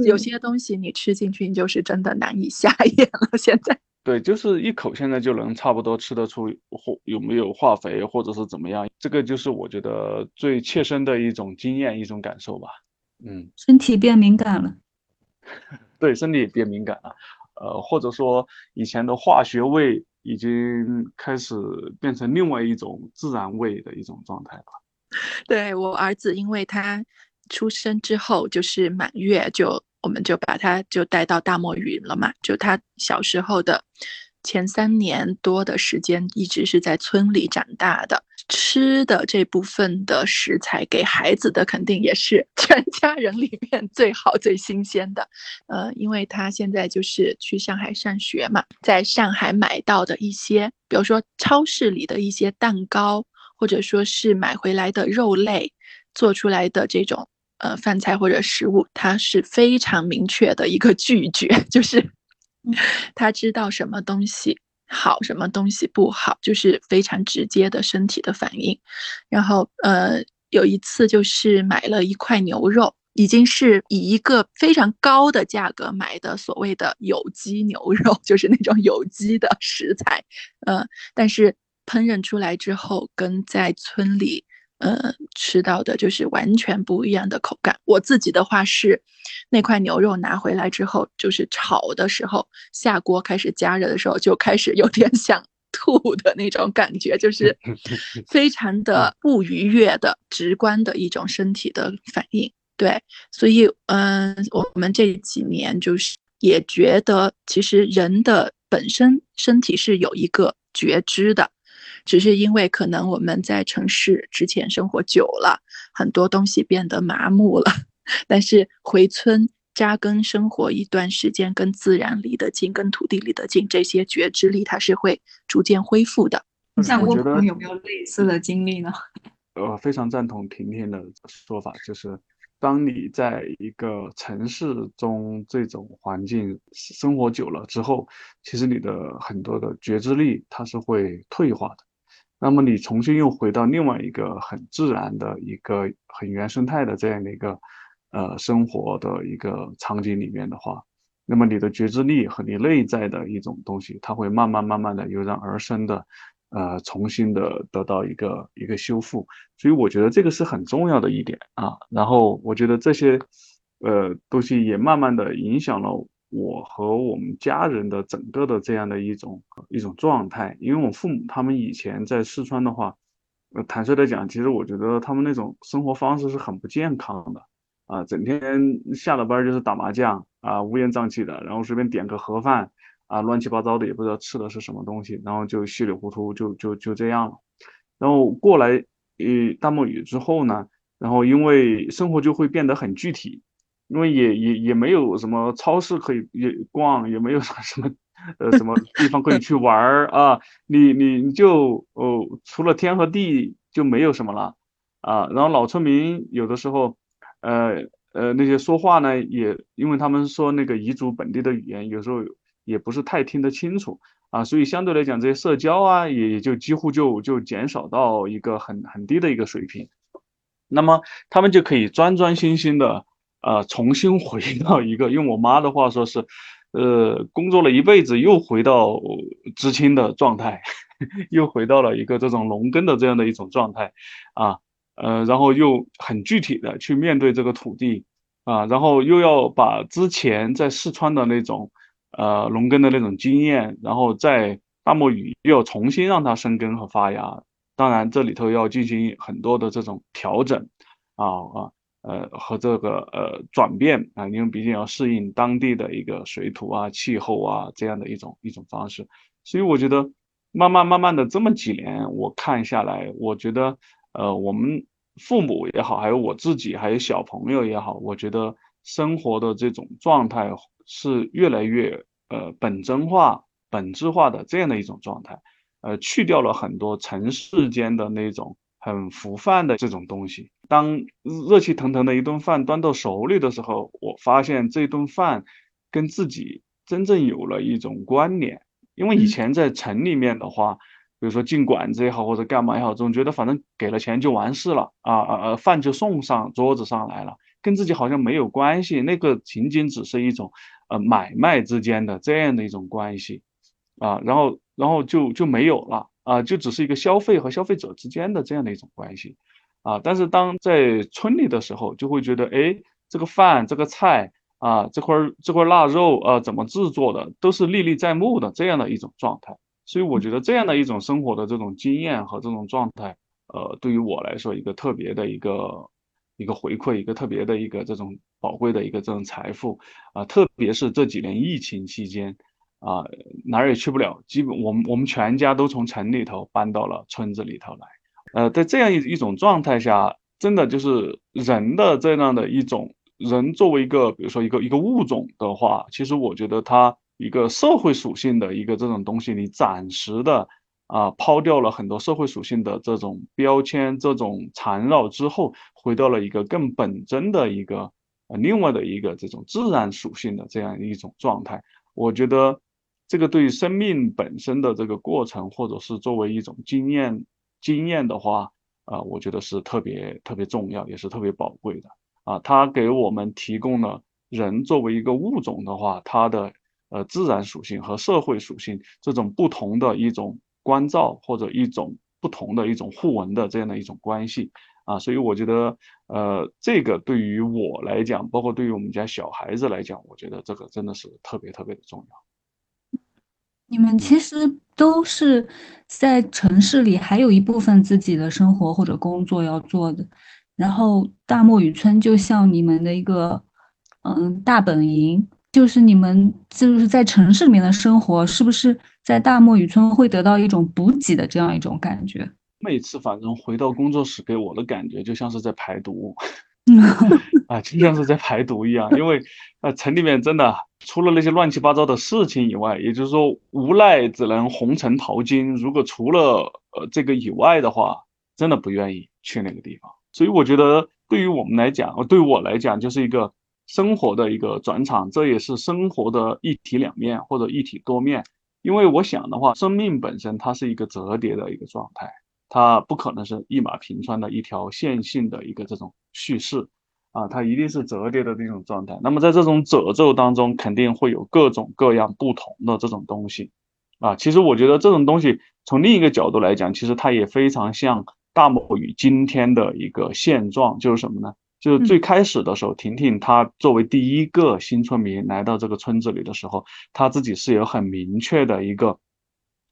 有些东西你吃进去，你就是真的难以下咽了。现在对，就是一口现在就能差不多吃得出或有没有化肥或者是怎么样，这个就是我觉得最切身的一种经验一种感受吧。嗯，身体变敏感了。[laughs] 对，身体变敏感了。呃，或者说以前的化学味已经开始变成另外一种自然味的一种状态了。[laughs] 对我儿子，因为他出生之后就是满月，就我们就把他就带到大漠云了嘛，就他小时候的。前三年多的时间一直是在村里长大的，吃的这部分的食材给孩子的肯定也是全家人里面最好最新鲜的。呃，因为他现在就是去上海上学嘛，在上海买到的一些，比如说超市里的一些蛋糕，或者说是买回来的肉类做出来的这种呃饭菜或者食物，他是非常明确的一个拒绝，[laughs] 就是。[laughs] 他知道什么东西好，什么东西不好，就是非常直接的身体的反应。然后，呃，有一次就是买了一块牛肉，已经是以一个非常高的价格买的所谓的有机牛肉，[laughs] 就是那种有机的食材，呃，但是烹饪出来之后，跟在村里。呃，吃到的就是完全不一样的口感。我自己的话是，那块牛肉拿回来之后，就是炒的时候，下锅开始加热的时候，就开始有点 [laughs] 想吐的那种感觉，就是非常 [laughs] 的不愉悦的直观的一种身体的反应。对，所以嗯，我们这几年就是也觉得，其实人的本身身体是有一个觉知的。只是因为可能我们在城市之前生活久了，很多东西变得麻木了。[laughs] 但是回村扎根生活一段时间，跟自然离得近，跟土地离得近，这些觉知力它是会逐渐恢复的。像郭鹏有没有类似的经历呢？[laughs] 呃，非常赞同婷婷的说法，就是当你在一个城市中这种环境生活久了之后，其实你的很多的觉知力它是会退化的。那么你重新又回到另外一个很自然的一个很原生态的这样的一个呃生活的一个场景里面的话，那么你的觉知力和你内在的一种东西，它会慢慢慢慢的油然而生的，呃，重新的得到一个一个修复。所以我觉得这个是很重要的一点啊。然后我觉得这些呃东西也慢慢的影响了。我和我们家人的整个的这样的一种一种状态，因为我父母他们以前在四川的话，呃，坦率的讲，其实我觉得他们那种生活方式是很不健康的，啊，整天下了班就是打麻将啊，乌烟瘴气的，然后随便点个盒饭啊，乱七八糟的也不知道吃的是什么东西，然后就稀里糊涂就就就这样了，然后过来呃大漠雨之后呢，然后因为生活就会变得很具体。因为也也也没有什么超市可以也逛，也没有什么什么呃什么地方可以去玩儿啊，你你你就哦除了天和地就没有什么了啊。然后老村民有的时候，呃呃那些说话呢也因为他们说那个彝族本地的语言，有时候也不是太听得清楚啊，所以相对来讲这些社交啊也也就几乎就就减少到一个很很低的一个水平。那么他们就可以专专心心的。呃，重新回到一个用我妈的话说是，呃，工作了一辈子又回到知青的状态，[laughs] 又回到了一个这种农耕的这样的一种状态，啊，呃，然后又很具体的去面对这个土地，啊，然后又要把之前在四川的那种，呃，农耕的那种经验，然后在大漠雨又要重新让它生根和发芽，当然这里头要进行很多的这种调整，啊啊。呃，和这个呃转变啊，因为毕竟要适应当地的一个水土啊、气候啊这样的一种一种方式，所以我觉得慢慢慢慢的这么几年，我看下来，我觉得呃我们父母也好，还有我自己，还有小朋友也好，我觉得生活的这种状态是越来越呃本真化、本质化的这样的一种状态，呃去掉了很多城市间的那种很浮泛的这种东西。当热气腾腾的一顿饭端到手里的时候，我发现这顿饭跟自己真正有了一种关联。因为以前在城里面的话，比如说进馆子也好，或者干嘛也好，总觉得反正给了钱就完事了啊啊啊，饭就送上桌子上来了，跟自己好像没有关系。那个仅仅只是一种呃买卖之间的这样的一种关系啊，然后然后就就没有了啊，就只是一个消费和消费者之间的这样的一种关系啊。但是当在村里的时候，就会觉得哎，这个饭这个菜。啊，这块这块腊肉啊，怎么制作的，都是历历在目的这样的一种状态。所以我觉得这样的一种生活的这种经验和这种状态，呃，对于我来说，一个特别的一个一个回馈，一个特别的一个这种宝贵的一个这种财富啊。特别是这几年疫情期间啊，哪儿也去不了，基本我们我们全家都从城里头搬到了村子里头来。呃，在这样一一种状态下，真的就是人的这样的一种。人作为一个，比如说一个一个物种的话，其实我觉得它一个社会属性的一个这种东西，你暂时的啊抛掉了很多社会属性的这种标签、这种缠绕之后，回到了一个更本真的一个呃另外的一个这种自然属性的这样一种状态。我觉得这个对生命本身的这个过程，或者是作为一种经验经验的话，啊，我觉得是特别特别重要，也是特别宝贵的。啊，它给我们提供了人作为一个物种的话，它的呃自然属性和社会属性这种不同的一种关照或者一种不同的一种互文的这样的一种关系啊，所以我觉得呃这个对于我来讲，包括对于我们家小孩子来讲，我觉得这个真的是特别特别的重要。你们其实都是在城市里，还有一部分自己的生活或者工作要做的。然后大漠雨村就像你们的一个，嗯，大本营，就是你们就是在城市里面的生活，是不是在大漠雨村会得到一种补给的这样一种感觉？每次反正回到工作室给我的感觉就像是在排毒，[laughs] 啊，就像是在排毒一样，因为呃，城里面真的除了那些乱七八糟的事情以外，也就是说无奈只能红尘淘金。如果除了呃这个以外的话，真的不愿意去那个地方。所以我觉得，对于我们来讲，对我来讲，就是一个生活的一个转场，这也是生活的一体两面或者一体多面。因为我想的话，生命本身它是一个折叠的一个状态，它不可能是一马平川的一条线性的一个这种叙事啊，它一定是折叠的这种状态。那么在这种褶皱当中，肯定会有各种各样不同的这种东西啊。其实我觉得这种东西从另一个角度来讲，其实它也非常像。大漠与今天的一个现状就是什么呢？就是最开始的时候，婷婷她作为第一个新村民来到这个村子里的时候，她自己是有很明确的一个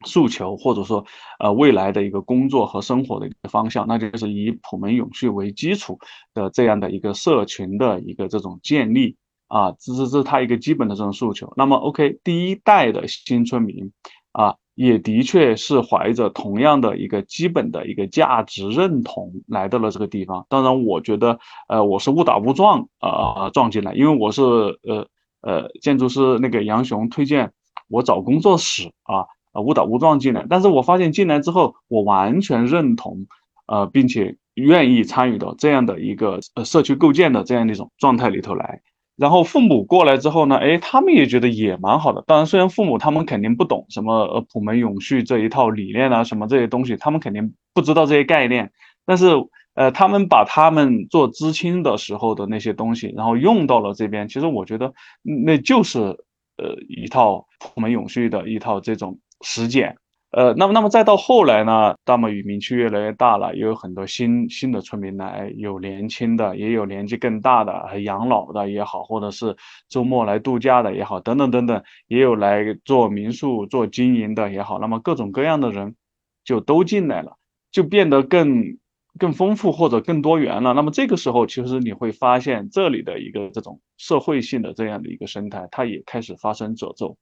诉求，或者说呃未来的一个工作和生活的一个方向，那就是以普门永续为基础的这样的一个社群的一个这种建立啊，这是这是他一个基本的这种诉求。那么 OK，第一代的新村民啊。也的确是怀着同样的一个基本的一个价值认同来到了这个地方。当然，我觉得，呃，我是误打误撞啊撞进来，因为我是呃呃建筑师那个杨雄推荐我找工作室啊啊误打误撞进来。但是我发现进来之后，我完全认同，呃，并且愿意参与到这样的一个呃社区构建的这样的一种状态里头来。然后父母过来之后呢，哎，他们也觉得也蛮好的。当然，虽然父母他们肯定不懂什么呃普门永续这一套理念啊，什么这些东西，他们肯定不知道这些概念。但是，呃，他们把他们做知青的时候的那些东西，然后用到了这边，其实我觉得那就是呃一套普门永续的一套这种实践。呃，那么，那么再到后来呢，大漠雨民区越来越大了，也有很多新新的村民来，有年轻的，也有年纪更大的，养老的也好，或者是周末来度假的也好，等等等等，也有来做民宿、做经营的也好，那么各种各样的人就都进来了，就变得更更丰富或者更多元了。那么这个时候，其实你会发现这里的一个这种社会性的这样的一个生态，它也开始发生褶皱，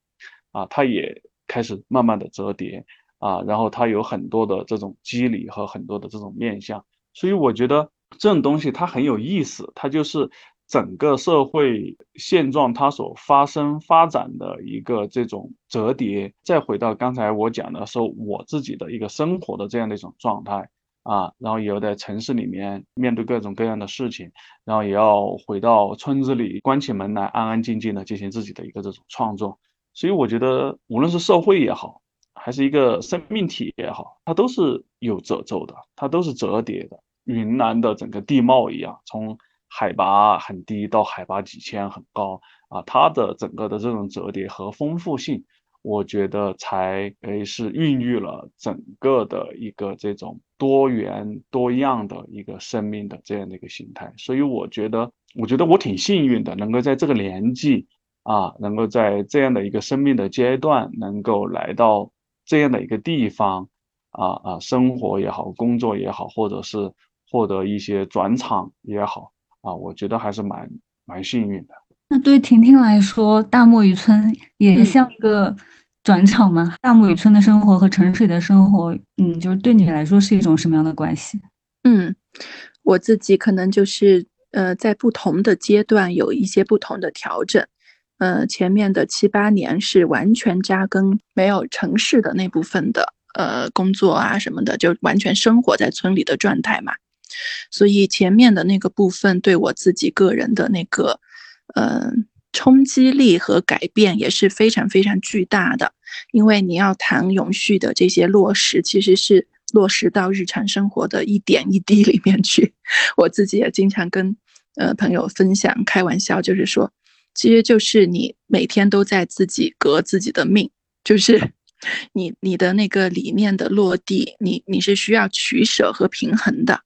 啊，它也。开始慢慢的折叠啊，然后它有很多的这种机理和很多的这种面相，所以我觉得这种东西它很有意思，它就是整个社会现状它所发生发展的一个这种折叠。再回到刚才我讲的说我自己的一个生活的这样的一种状态啊，然后也要在城市里面面对各种各样的事情，然后也要回到村子里关起门来安安静静的进行自己的一个这种创作。所以我觉得，无论是社会也好，还是一个生命体也好，它都是有褶皱的，它都是折叠的。云南的整个地貌一样，从海拔很低到海拔几千很高啊，它的整个的这种折叠和丰富性。我觉得才诶是孕育了整个的一个这种多元多样的一个生命的这样的一个形态，所以我觉得，我觉得我挺幸运的，能够在这个年纪啊，能够在这样的一个生命的阶段，能够来到这样的一个地方啊啊，生活也好，工作也好，或者是获得一些转场也好啊，我觉得还是蛮蛮幸运的。那对婷婷来说，大漠渔村也像一个。转场吗？大漠渔村的生活和城市里的生活，嗯，就是对你来说是一种什么样的关系？嗯，我自己可能就是呃，在不同的阶段有一些不同的调整。呃，前面的七八年是完全扎根，没有城市的那部分的呃工作啊什么的，就完全生活在村里的状态嘛。所以前面的那个部分对我自己个人的那个，嗯。冲击力和改变也是非常非常巨大的，因为你要谈永续的这些落实，其实是落实到日常生活的一点一滴里面去。[laughs] 我自己也经常跟呃朋友分享，开玩笑就是说，其实就是你每天都在自己革自己的命，就是 [laughs] 你你的那个理念的落地，你你是需要取舍和平衡的，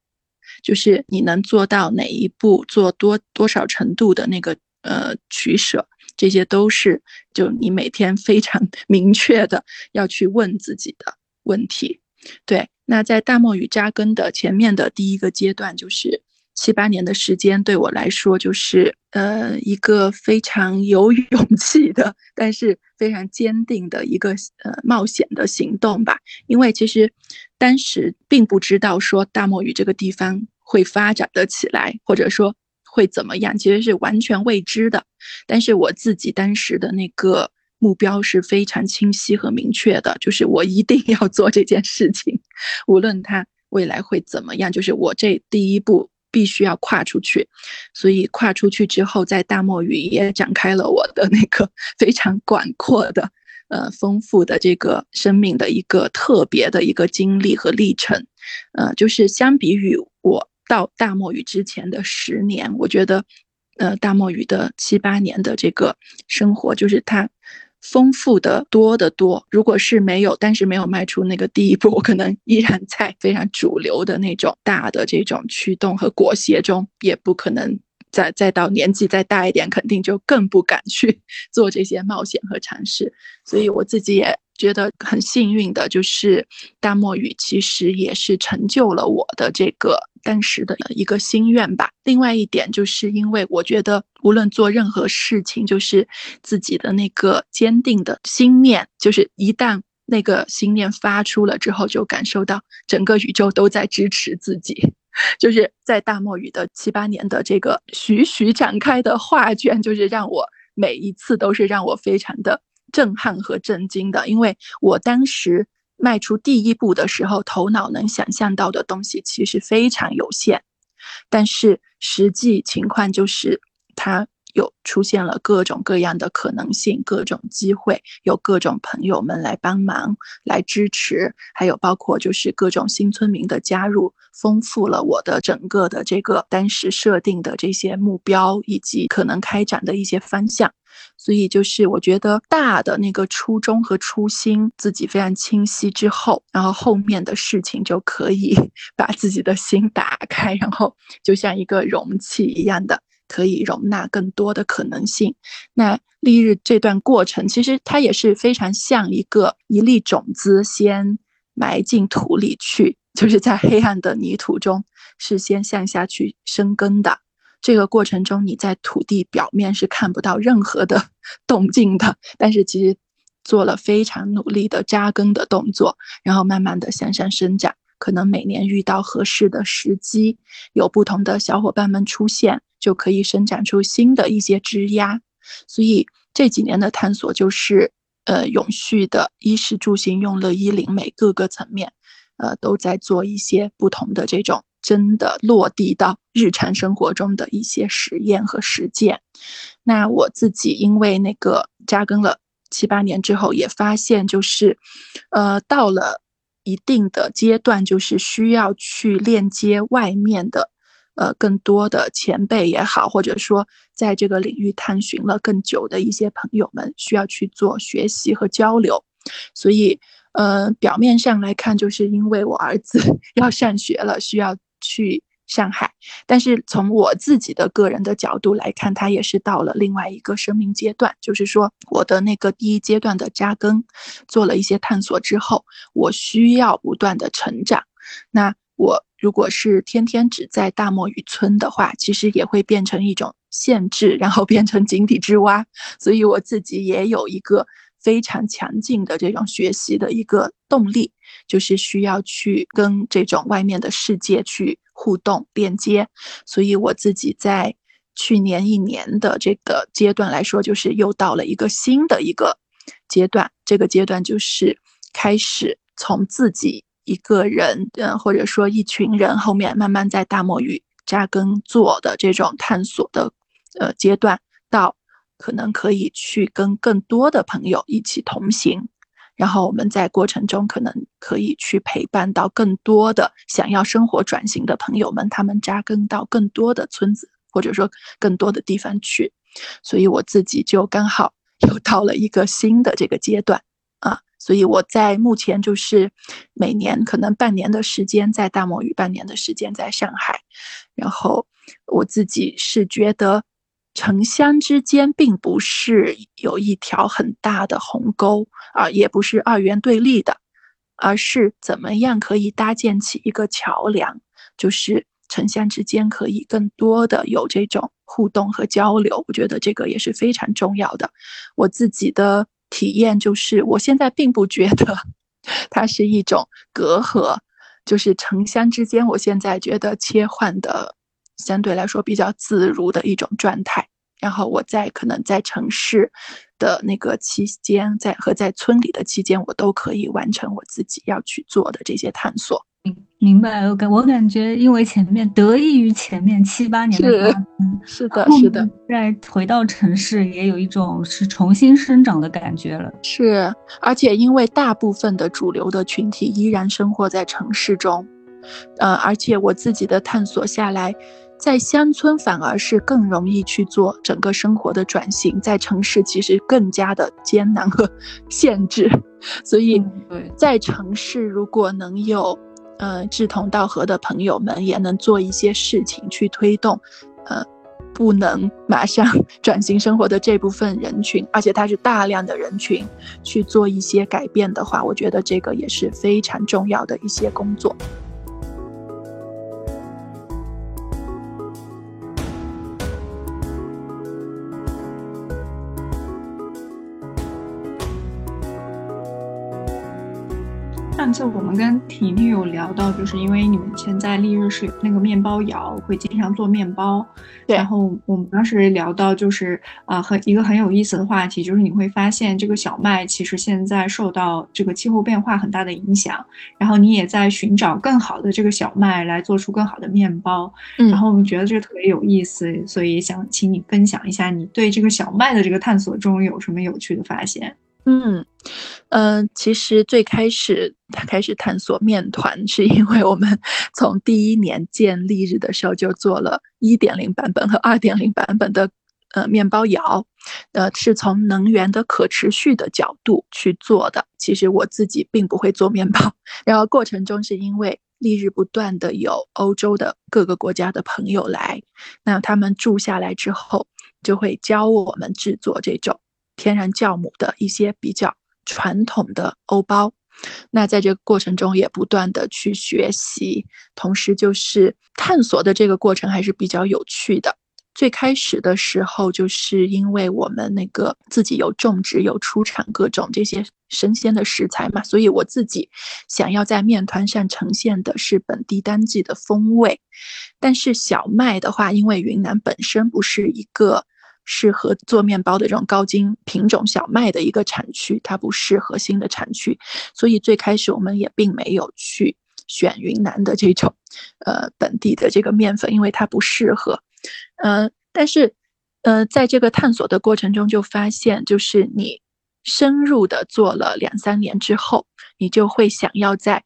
就是你能做到哪一步，做多多少程度的那个。呃，取舍，这些都是就你每天非常 [laughs] 明确的要去问自己的问题。对，那在大漠与扎根的前面的第一个阶段，就是七八年的时间，对我来说就是呃一个非常有勇气的，但是非常坚定的一个呃冒险的行动吧。因为其实当时并不知道说大漠雨这个地方会发展的起来，或者说。会怎么样？其实是完全未知的。但是我自己当时的那个目标是非常清晰和明确的，就是我一定要做这件事情，无论它未来会怎么样，就是我这第一步必须要跨出去。所以跨出去之后，在大漠雨也展开了我的那个 [laughs] 非常广阔的、呃丰富的这个生命的一个特别的一个经历和历程。呃，就是相比于我。到大漠雨之前的十年，我觉得，呃，大漠雨的七八年的这个生活，就是它丰富的多得多。如果是没有，但是没有迈出那个第一步，我可能依然在非常主流的那种大的这种驱动和裹挟中，也不可能再再到年纪再大一点，肯定就更不敢去做这些冒险和尝试。所以我自己也。觉得很幸运的就是大漠雨，其实也是成就了我的这个当时的一个心愿吧。另外一点，就是因为我觉得无论做任何事情，就是自己的那个坚定的心念，就是一旦那个心念发出了之后，就感受到整个宇宙都在支持自己。就是在大漠雨的七八年的这个徐徐展开的画卷，就是让我每一次都是让我非常的。震撼和震惊的，因为我当时迈出第一步的时候，头脑能想象到的东西其实非常有限，但是实际情况就是，他有出现了各种各样的可能性，各种机会，有各种朋友们来帮忙、来支持，还有包括就是各种新村民的加入，丰富了我的整个的这个当时设定的这些目标以及可能开展的一些方向。所以就是我觉得大的那个初衷和初心自己非常清晰之后，然后后面的事情就可以 [laughs] 把自己的心打开，然后就像一个容器一样的，可以容纳更多的可能性。那历日这段过程，其实它也是非常像一个一粒种子先埋进土里去，就是在黑暗的泥土中是先向下去生根的。这个过程中，你在土地表面是看不到任何的 [laughs] 动静的，但是其实做了非常努力的扎根的动作，然后慢慢的向上生长。可能每年遇到合适的时机，有不同的小伙伴们出现，就可以生长出新的一些枝丫。所以这几年的探索就是，呃，永续的衣食住行用乐衣领美各个层面。呃，都在做一些不同的这种真的落地到日常生活中的一些实验和实践。那我自己因为那个扎根了七八年之后，也发现就是，呃，到了一定的阶段，就是需要去链接外面的。呃，更多的前辈也好，或者说在这个领域探寻了更久的一些朋友们，需要去做学习和交流。所以，呃，表面上来看，就是因为我儿子 [laughs] 要上学了，需要去上海。但是从我自己的个人的角度来看，他也是到了另外一个生命阶段，就是说我的那个第一阶段的扎根，做了一些探索之后，我需要不断的成长。那我。如果是天天只在大漠渔村的话，其实也会变成一种限制，然后变成井底之蛙。所以我自己也有一个非常强劲的这种学习的一个动力，就是需要去跟这种外面的世界去互动链接。所以我自己在去年一年的这个阶段来说，就是又到了一个新的一个阶段。这个阶段就是开始从自己。一个人，嗯，或者说一群人，后面慢慢在大漠域扎根做的这种探索的，呃，阶段，到可能可以去跟更多的朋友一起同行，然后我们在过程中可能可以去陪伴到更多的想要生活转型的朋友们，他们扎根到更多的村子，或者说更多的地方去，所以我自己就刚好 [laughs] 又到了一个新的这个阶段。所以我在目前就是每年可能半年的时间在大漠屿，半年的时间在上海，然后我自己是觉得城乡之间并不是有一条很大的鸿沟啊，也不是二元对立的，而是怎么样可以搭建起一个桥梁，就是城乡之间可以更多的有这种互动和交流。我觉得这个也是非常重要的。我自己的。体验就是，我现在并不觉得 [laughs] 它是一种隔阂，就是城乡之间，我现在觉得切换的相对来说比较自如的一种状态。然后我在可能在城市的那个期间，在和在村里的期间，我都可以完成我自己要去做的这些探索。明明白，我感我感觉，因为前面得益于前面七八年的是的，是的，再回到城市，也有一种是重新生长的感觉了。是，而且因为大部分的主流的群体依然生活在城市中，呃，而且我自己的探索下来，在乡村反而是更容易去做整个生活的转型，在城市其实更加的艰难和 [laughs] 限制。所以，在城市如果能有。呃，志同道合的朋友们也能做一些事情去推动，呃，不能马上 [laughs] 转型生活的这部分人群，而且它是大量的人群去做一些改变的话，我觉得这个也是非常重要的一些工作。次我们跟婷婷有聊到，就是因为你们现在丽日是有那个面包窑，会经常做面包。对。然后我们当时聊到，就是啊，很一个很有意思的话题，就是你会发现这个小麦其实现在受到这个气候变化很大的影响，然后你也在寻找更好的这个小麦来做出更好的面包。嗯。然后我们觉得这个特别有意思，所以想请你分享一下你对这个小麦的这个探索中有什么有趣的发现。嗯，嗯，其实最开始他开始探索面团，是因为我们 [laughs] 从第一年建立日的时候就做了一点零版本和二点零版本的呃面包窑，呃，是从能源的可持续的角度去做的。其实我自己并不会做面包，然后过程中是因为丽日不断的有欧洲的各个国家的朋友来，那他们住下来之后就会教我们制作这种。天然酵母的一些比较传统的欧包，那在这个过程中也不断的去学习，同时就是探索的这个过程还是比较有趣的。最开始的时候，就是因为我们那个自己有种植、有出产各种这些生鲜的食材嘛，所以我自己想要在面团上呈现的是本地当季的风味。但是小麦的话，因为云南本身不是一个。适合做面包的这种高精品种小麦的一个产区，它不适合新的产区，所以最开始我们也并没有去选云南的这种呃本地的这个面粉，因为它不适合。呃，但是呃，在这个探索的过程中，就发现就是你深入的做了两三年之后，你就会想要在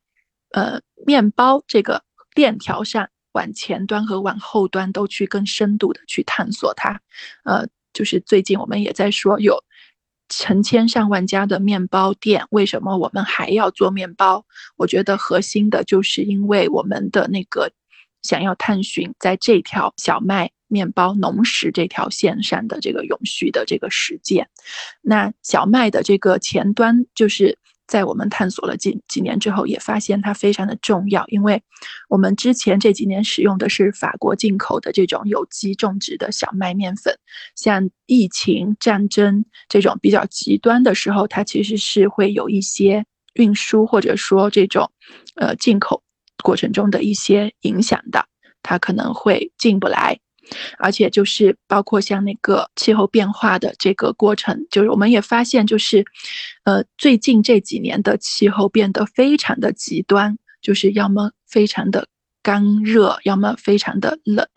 呃面包这个链条上。往前端和往后端都去更深度的去探索它，呃，就是最近我们也在说有成千上万家的面包店，为什么我们还要做面包？我觉得核心的就是因为我们的那个想要探寻在这条小麦面包农食这条线上的这个永续的这个实践。那小麦的这个前端就是。在我们探索了几几年之后，也发现它非常的重要，因为我们之前这几年使用的是法国进口的这种有机种植的小麦面粉，像疫情、战争这种比较极端的时候，它其实是会有一些运输或者说这种呃进口过程中的一些影响的，它可能会进不来。而且就是包括像那个气候变化的这个过程，就是我们也发现，就是，呃，最近这几年的气候变得非常的极端，就是要么非常的干热，要么非常的冷，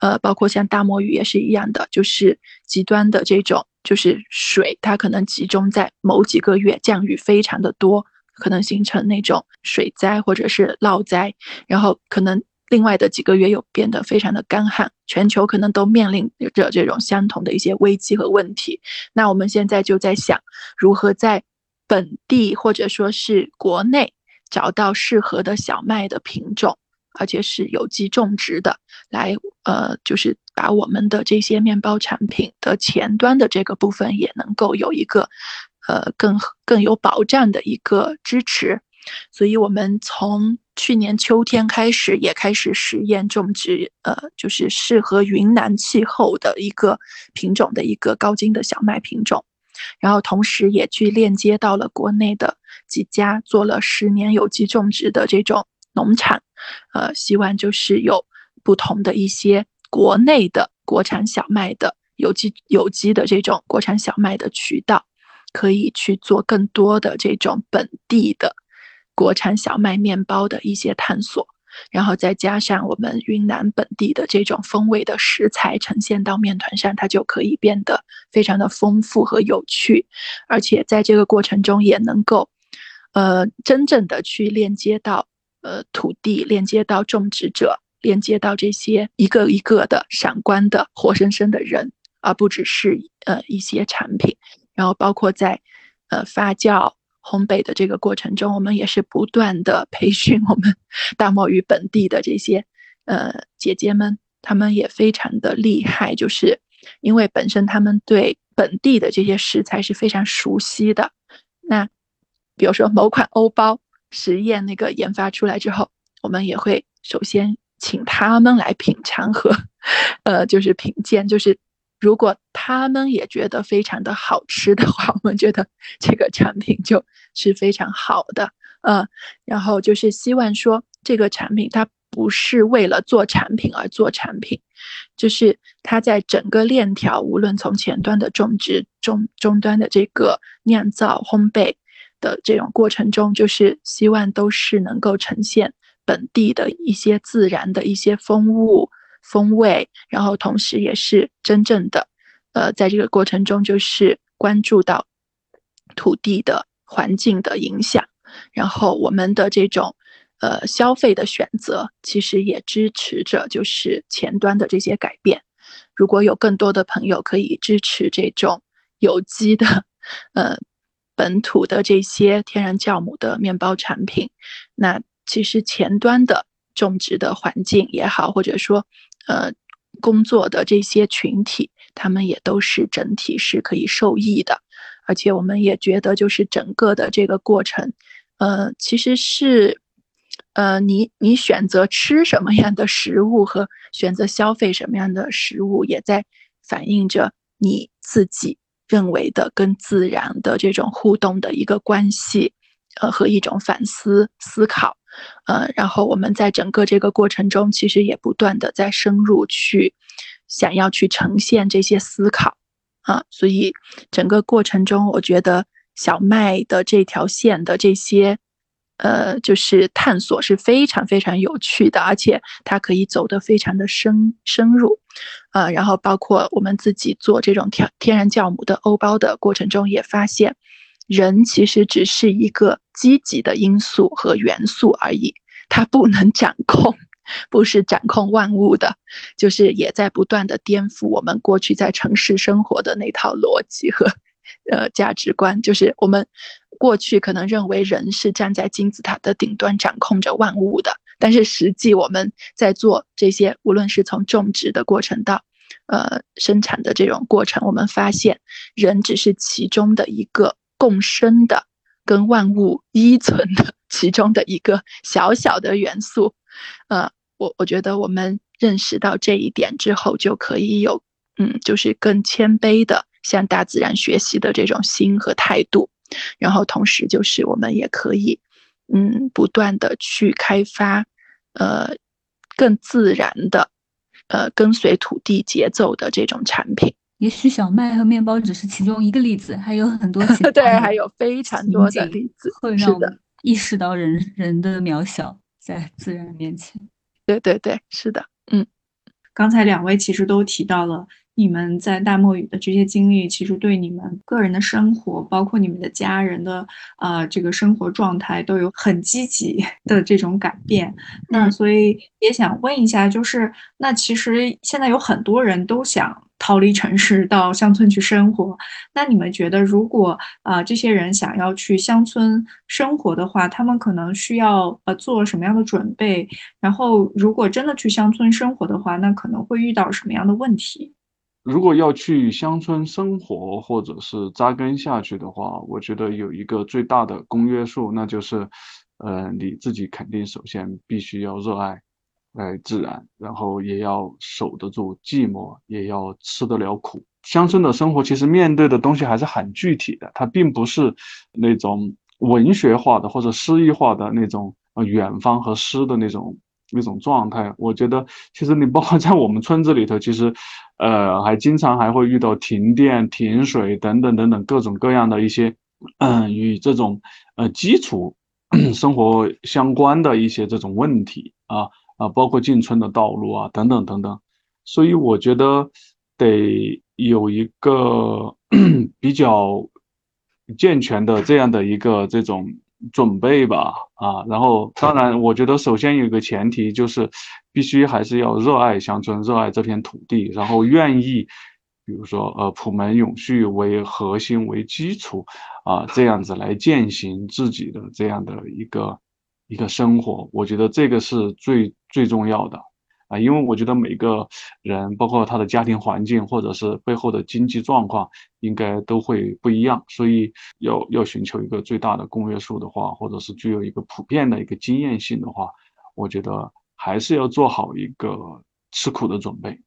呃，包括像大漠雨也是一样的，就是极端的这种，就是水它可能集中在某几个月，降雨非常的多，可能形成那种水灾或者是涝灾，然后可能。另外的几个月又变得非常的干旱，全球可能都面临着这种相同的一些危机和问题。那我们现在就在想，如何在本地或者说是国内找到适合的小麦的品种，而且是有机种植的，来呃，就是把我们的这些面包产品的前端的这个部分也能够有一个呃更更有保障的一个支持。所以，我们从去年秋天开始，也开始实验种植，呃，就是适合云南气候的一个品种的一个高精的小麦品种，然后同时也去链接到了国内的几家做了十年有机种植的这种农场，呃，希望就是有不同的一些国内的国产小麦的有机有机的这种国产小麦的渠道，可以去做更多的这种本地的。国产小麦面包的一些探索，然后再加上我们云南本地的这种风味的食材呈现到面团上，它就可以变得非常的丰富和有趣，而且在这个过程中也能够，呃，真正的去链接到呃土地，链接到种植者，链接到这些一个一个的闪光的活生生的人，而不只是呃一些产品，然后包括在呃发酵。烘焙的这个过程中，我们也是不断的培训我们 [laughs] 大漠鱼本地的这些呃姐姐们，她们也非常的厉害，就是因为本身她们对本地的这些食材是非常熟悉的。那比如说某款欧包实验那个研发出来之后，我们也会首先请他们来品尝和 [laughs] 呃就是品鉴，就是。如果他们也觉得非常的好吃的话，我们觉得这个产品就是非常好的，呃，然后就是希望说这个产品它不是为了做产品而做产品，就是它在整个链条，无论从前端的种植、中终端的这个酿造、烘焙的这种过程中，就是希望都是能够呈现本地的一些自然的一些风物。风味，然后同时也是真正的，呃，在这个过程中就是关注到土地的环境的影响，然后我们的这种呃消费的选择，其实也支持着就是前端的这些改变。如果有更多的朋友可以支持这种有机的，呃，本土的这些天然酵母的面包产品，那其实前端的种植的环境也好，或者说呃，工作的这些群体，他们也都是整体是可以受益的，而且我们也觉得，就是整个的这个过程，呃，其实是，呃，你你选择吃什么样的食物和选择消费什么样的食物，也在反映着你自己认为的跟自然的这种互动的一个关系，呃，和一种反思思考。呃，然后我们在整个这个过程中，其实也不断的在深入去想要去呈现这些思考啊，所以整个过程中，我觉得小麦的这条线的这些呃，就是探索是非常非常有趣的，而且它可以走得非常的深深入，呃，然后包括我们自己做这种天天然酵母的欧包的过程中，也发现人其实只是一个积极的因素和元素而已，它不能掌控，不是掌控万物的，就是也在不断的颠覆我们过去在城市生活的那套逻辑和。呃，价值观就是我们过去可能认为人是站在金字塔的顶端掌控着万物的，但是实际我们在做这些，无论是从种植的过程到呃生产的这种过程，我们发现人只是其中的一个共生的、跟万物依存的其中的一个小小的元素。呃，我我觉得我们认识到这一点之后，就可以有嗯，就是更谦卑的。向大自然学习的这种心和态度，然后同时就是我们也可以，嗯，不断的去开发，呃，更自然的，呃，跟随土地节奏的这种产品。也许小麦和面包只是其中一个例子，还有很多其 [laughs] 他。对，还有非常多的例子，会让我们意识到人人的渺小在自然面前。对对对，是的，嗯，刚才两位其实都提到了。你们在大漠语的这些经历，其实对你们个人的生活，包括你们的家人的啊这个生活状态，都有很积极 [laughs] 的这种改变。那所以也想问一下，就是那其实现在有很多人都想逃离城市到乡村去生活。那你们觉得，如果啊这些人想要去乡村生活的话，他们可能需要呃做什么样的准备？然后如果真的去乡村生活的话，那可能会遇到什么样的问题？如果要去乡村生活或者是扎根下去的话，我觉得有一个最大的公约数，那就是，呃，你自己肯定首先必须要热爱，爱自然，然后也要守得住寂寞，也要吃得了苦。乡村的生活其实面对的东西还是很具体的，它并不是那种文学化的或者诗意化的那种呃远方和诗的那种。那种状态，我觉得其实你包括在我们村子里头，其实，呃，还经常还会遇到停电、停水等等等等各种各样的一些，嗯，与这种呃基础 [clears throat] 生活相关的一些这种问题啊啊，包括进村的道路啊等等等等，所以我觉得得有一个 [clears throat] 比较健全的这样的一个这种。准备吧，啊，然后当然，我觉得首先有一个前提就是，必须还是要热爱乡村，热爱这片土地，然后愿意，比如说呃，普门永续为核心为基础，啊，这样子来践行自己的这样的一个一个生活，我觉得这个是最最重要的。啊，因为我觉得每个人，包括他的家庭环境，或者是背后的经济状况，应该都会不一样，所以要要寻求一个最大的公约数的话，或者是具有一个普遍的一个经验性的话，我觉得还是要做好一个吃苦的准备。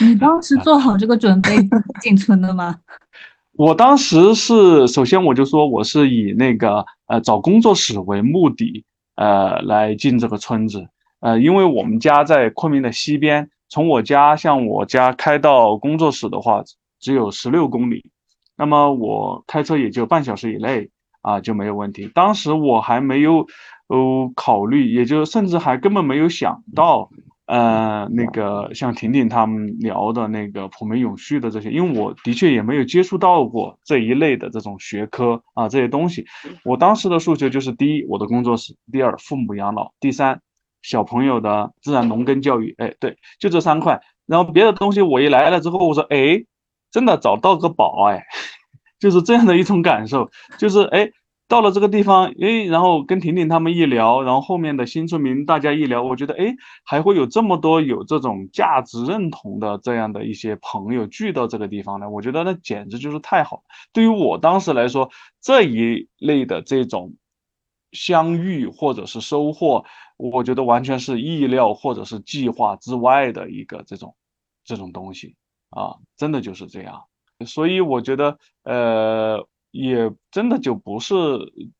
你当时做好这个准备 [laughs] 进村的吗？[laughs] 我当时是，首先我就说我是以那个呃找工作室为目的，呃来进这个村子。呃，因为我们家在昆明的西边，从我家像我家开到工作室的话，只有十六公里，那么我开车也就半小时以内啊，就没有问题。当时我还没有呃考虑，也就甚至还根本没有想到，呃，那个像婷婷他们聊的那个普门永续的这些，因为我的确也没有接触到过这一类的这种学科啊这些东西。我当时的诉求就是：第一，我的工作室；第二，父母养老；第三。小朋友的自然农耕教育，哎，对，就这三块。然后别的东西我一来了之后，我说，哎，真的找到个宝，哎，[laughs] 就是这样的一种感受。就是哎，到了这个地方，哎，然后跟婷婷他们一聊，然后后面的新村民大家一聊，我觉得，哎，还会有这么多有这种价值认同的这样的一些朋友聚到这个地方呢。我觉得那简直就是太好。对于我当时来说，这一类的这种相遇或者是收获。我觉得完全是意料或者是计划之外的一个这种这种东西啊，真的就是这样。所以我觉得，呃，也真的就不是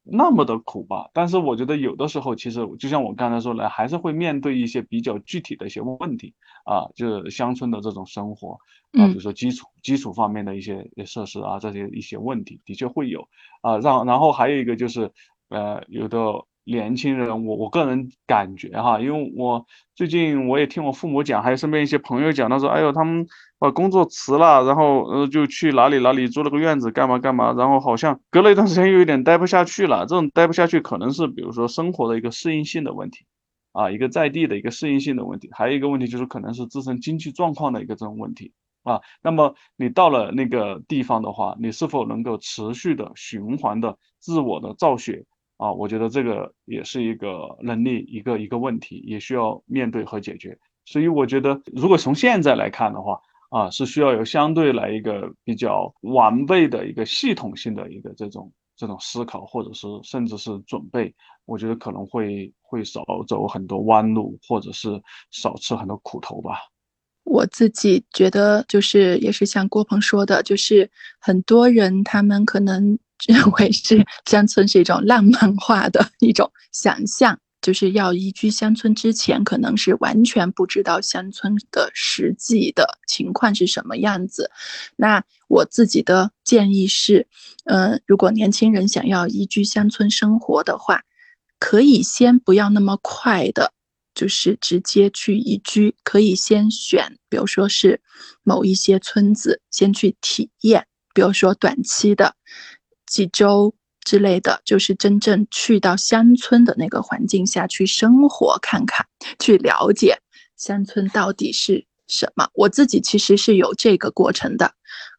那么的苦吧。但是我觉得有的时候，其实就像我刚才说的，还是会面对一些比较具体的一些问题啊，就是乡村的这种生活啊，比如说基础基础方面的一些设施啊，这些一些问题的确会有啊。让然后还有一个就是，呃，有的。年轻人，我我个人感觉哈，因为我最近我也听我父母讲，还有身边一些朋友讲，他说，哎呦，他们把工作辞了，然后呃就去哪里哪里租了个院子干嘛干嘛，然后好像隔了一段时间又有点待不下去了。这种待不下去可能是比如说生活的一个适应性的问题，啊，一个在地的一个适应性的问题，还有一个问题就是可能是自身经济状况的一个这种问题啊。那么你到了那个地方的话，你是否能够持续的循环的自我的造血？啊，我觉得这个也是一个能力，一个一个问题，也需要面对和解决。所以我觉得，如果从现在来看的话，啊，是需要有相对来一个比较完备的一个系统性的一个这种这种思考，或者是甚至是准备。我觉得可能会会少走很多弯路，或者是少吃很多苦头吧。我自己觉得，就是也是像郭鹏说的，就是很多人他们可能。[laughs] 认为是乡村是一种浪漫化的一种想象，就是要移居乡村之前，可能是完全不知道乡村的实际的情况是什么样子。那我自己的建议是，嗯，如果年轻人想要移居乡村生活的话，可以先不要那么快的，就是直接去移居，可以先选，比如说是某一些村子先去体验，比如说短期的。几周之类的，就是真正去到乡村的那个环境下去生活看看，去了解乡村到底是什么。我自己其实是有这个过程的。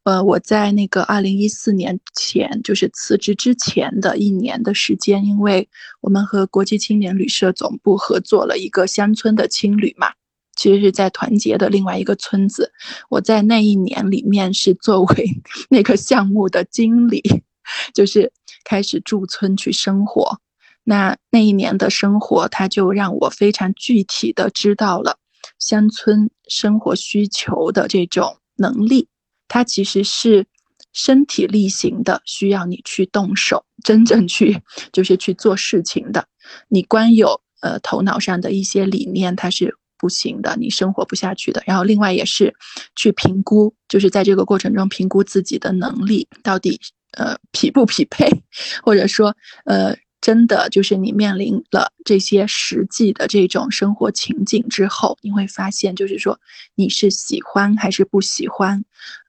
呃，我在那个二零一四年前，就是辞职之前的一年的时间，因为我们和国际青年旅社总部合作了一个乡村的青旅嘛，其实是在团结的另外一个村子。我在那一年里面是作为 [laughs] 那个项目的经理。就是开始驻村去生活，那那一年的生活，他就让我非常具体的知道了乡村生活需求的这种能力。它其实是身体力行的，需要你去动手，真正去就是去做事情的。你光有呃头脑上的一些理念，它是不行的，你生活不下去的。然后另外也是去评估，就是在这个过程中评估自己的能力到底。呃，匹不匹配，或者说，呃，真的就是你面临了这些实际的这种生活情景之后，你会发现，就是说你是喜欢还是不喜欢，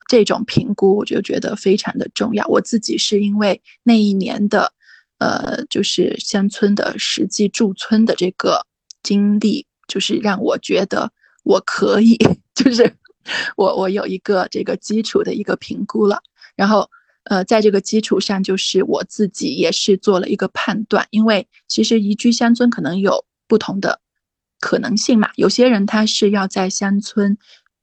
这种评估我就觉得非常的重要。我自己是因为那一年的，呃，就是乡村的实际驻村的这个经历，就是让我觉得我可以，[laughs] 就是我我有一个这个基础的一个评估了，然后。呃，在这个基础上，就是我自己也是做了一个判断，因为其实移居乡村可能有不同的可能性嘛。有些人他是要在乡村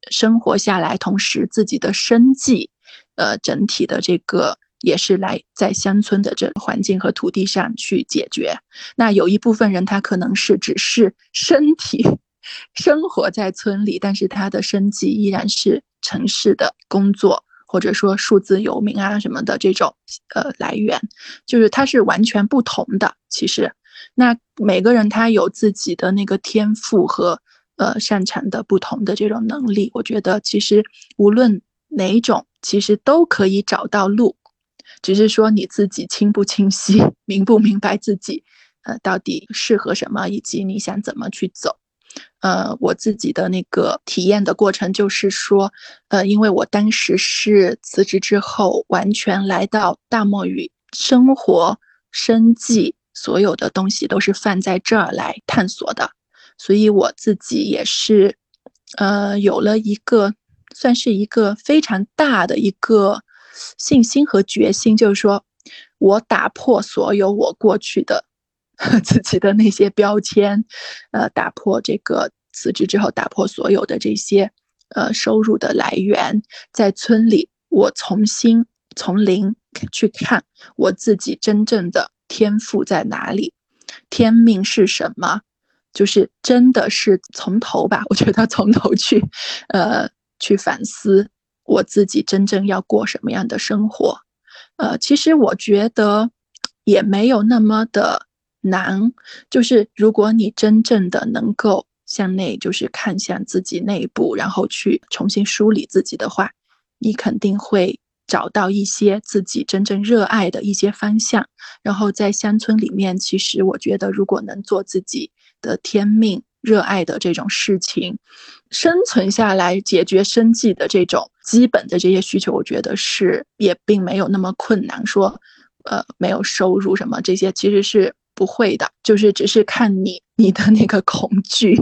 生活下来，同时自己的生计，呃，整体的这个也是来在乡村的这环境和土地上去解决。那有一部分人他可能是只是身体生活在村里，但是他的生计依然是城市的工作。或者说数字游民啊什么的这种呃来源，就是他是完全不同的。其实，那每个人他有自己的那个天赋和呃擅长的不同的这种能力。我觉得其实无论哪种，其实都可以找到路，只是说你自己清不清晰，明不明白自己呃到底适合什么，以及你想怎么去走。呃，我自己的那个体验的过程就是说，呃，因为我当时是辞职之后，完全来到大漠语生活、生计，所有的东西都是放在这儿来探索的，所以我自己也是，呃，有了一个算是一个非常大的一个信心和决心，就是说我打破所有我过去的。[laughs] 自己的那些标签，呃，打破这个辞职之后打破所有的这些呃收入的来源，在村里我重新从零去看我自己真正的天赋在哪里，天命是什么，就是真的是从头吧，我觉得从头去，呃，去反思我自己真正要过什么样的生活，呃，其实我觉得也没有那么的。难，就是如果你真正的能够向内，就是看向自己内部，然后去重新梳理自己的话，你肯定会找到一些自己真正热爱的一些方向。然后在乡村里面，其实我觉得，如果能做自己的天命、热爱的这种事情，生存下来、解决生计的这种基本的这些需求，我觉得是也并没有那么困难。说，呃，没有收入什么这些，其实是不会的，就是只是看你你的那个恐惧。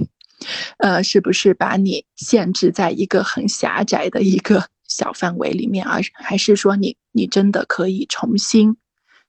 呃，是不是把你限制在一个很狭窄的一个小范围里面，而还是说你你真的可以重新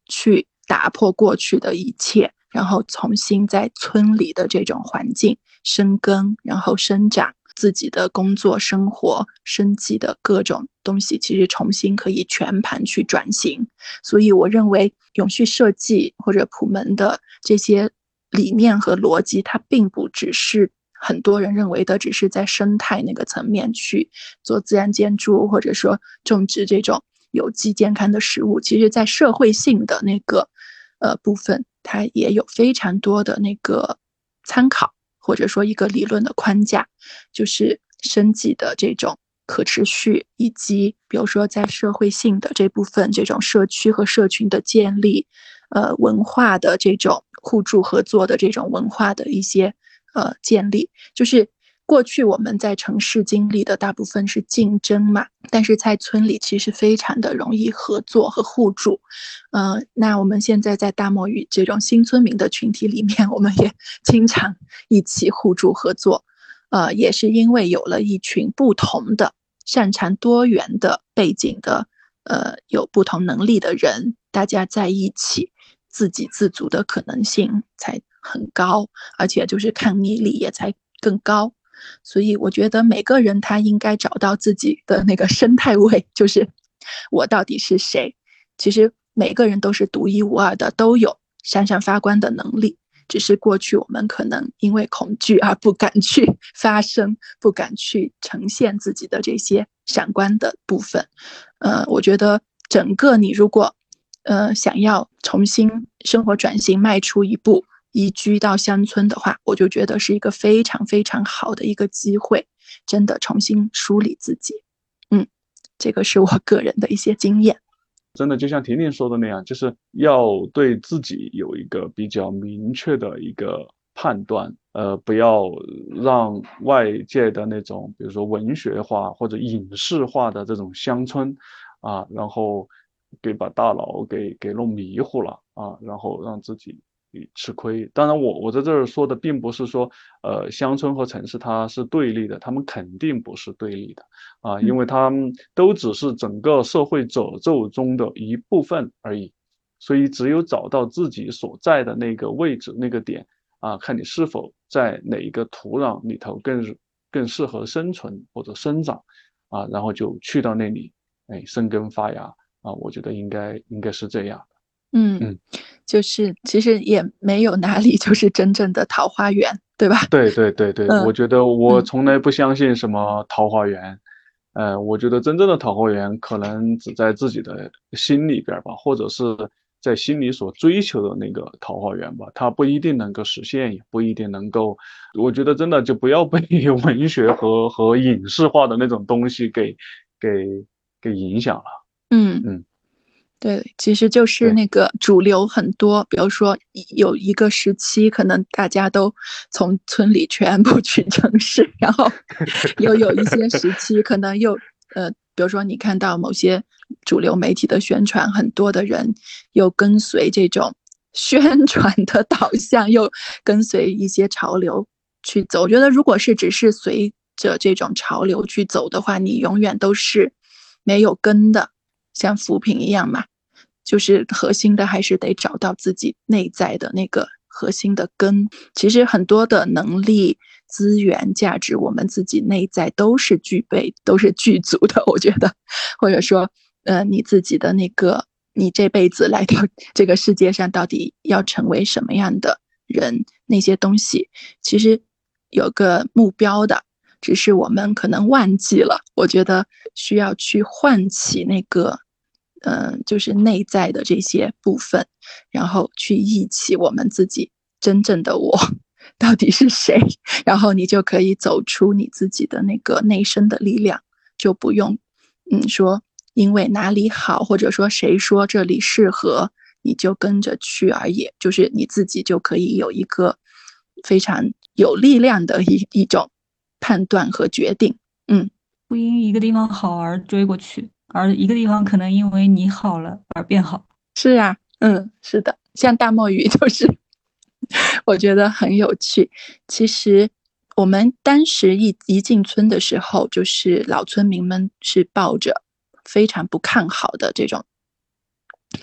去打破过去的一切，然后重新在村里的这种环境生根，然后生长自己的工作、生活、生计的各种东西，其实重新可以全盘去转型。所以，我认为永续设计或者普门的这些理念和逻辑，它并不只是。很多人认为的只是在生态那个层面去做自然建筑，或者说种植这种有机健康的食物，其实，在社会性的那个呃部分，它也有非常多的那个参考，或者说一个理论的框架，就是生计的这种可持续，以及比如说在社会性的这部分，这种社区和社群的建立，呃，文化的这种互助合作的这种文化的一些。呃，建立就是过去我们在城市经历的大部分是竞争嘛，但是在村里其实非常的容易合作和互助。呃，那我们现在在大漠与这种新村民的群体里面，我们也经常一起互助合作。呃，也是因为有了一群不同的、擅长多元的背景的，呃，有不同能力的人，大家在一起，自给自足的可能性才。很高，而且就是抗逆力也才更高，所以我觉得每个人他应该找到自己的那个生态位，就是我到底是谁。其实每个人都是独一无二的，都有闪闪发光的能力，只是过去我们可能因为恐惧而不敢去发声，不敢去呈现自己的这些闪光的部分。呃，我觉得整个你如果呃想要重新生活转型，迈出一步。移居到乡村的话，我就觉得是一个非常非常好的一个机会，真的重新梳理自己。嗯，这个是我个人的一些经验。真的就像婷婷说的那样，就是要对自己有一个比较明确的一个判断，呃，不要让外界的那种，比如说文学化或者影视化的这种乡村，啊，然后给把大脑给给弄迷糊了啊，然后让自己。吃亏。当然，我我在这儿说的并不是说，呃，乡村和城市它是对立的，他们肯定不是对立的啊，因为他们都只是整个社会褶皱中的一部分而已。所以，只有找到自己所在的那个位置、那个点啊，看你是否在哪一个土壤里头更更适合生存或者生长啊，然后就去到那里，哎，生根发芽啊，我觉得应该应该是这样。嗯嗯，就是其实也没有哪里就是真正的桃花源，对吧？对对对对，我觉得我从来不相信什么桃花源，呃，我觉得真正的桃花源可能只在自己的心里边吧，或者是在心里所追求的那个桃花源吧，它不一定能够实现，也不一定能够。我觉得真的就不要被 [laughs] 文学和和影视化的那种东西给给给影响了。嗯嗯。对，其实就是那个主流很多，比如说有一个时期，可能大家都从村里全部 [laughs] 去城市，然后又有一些时期，可能又呃，比如说你看到某些主流媒体的宣传，很多的人又跟随这种 [laughs] 宣传的导向，又跟随一些潮流去走。我觉得，如果是只是随着这种潮流去走的话，你永远都是没有根的，像扶贫一样嘛。就是核心的，还是得找到自己内在的那个核心的根。其实很多的能力、资源、价值，我们自己内在都是具备，都是具足的。我觉得，或者说，呃，你自己的那个，你这辈子来到这个世界上，到底要成为什么样的人？那些东西其实有个目标的，只是我们可能忘记了。我觉得需要去唤起那个。嗯，就是内在的这些部分，然后去忆起我们自己真正的我 [laughs] 到底是谁，然后你就可以走出你自己的那个内生的力量，就不用嗯说因为哪里好，或者说谁说这里适合，你就跟着去而已，就是你自己就可以有一个非常有力量的一一种判断和决定。嗯，不因一个地方好而追过去，而一个地方可能因为你好了而变好。是啊，嗯，是的，像大墨鱼就是，[laughs] 我觉得很有趣。其实我们当时一一进村的时候，就是老村民们是抱着非常不看好的这种，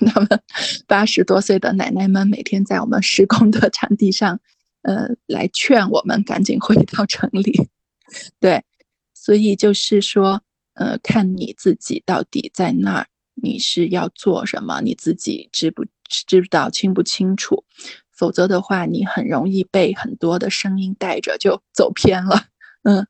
他们 [laughs] 八十多岁的奶奶们每天在我们施工的场地上，呃，来劝我们赶紧回到城里。[laughs] 对，所以就是说，呃，看你自己到底在那儿。你是要做什么？你自己知不知道清不清楚？否则的话，你很容易被很多的声音带着就走偏了。嗯，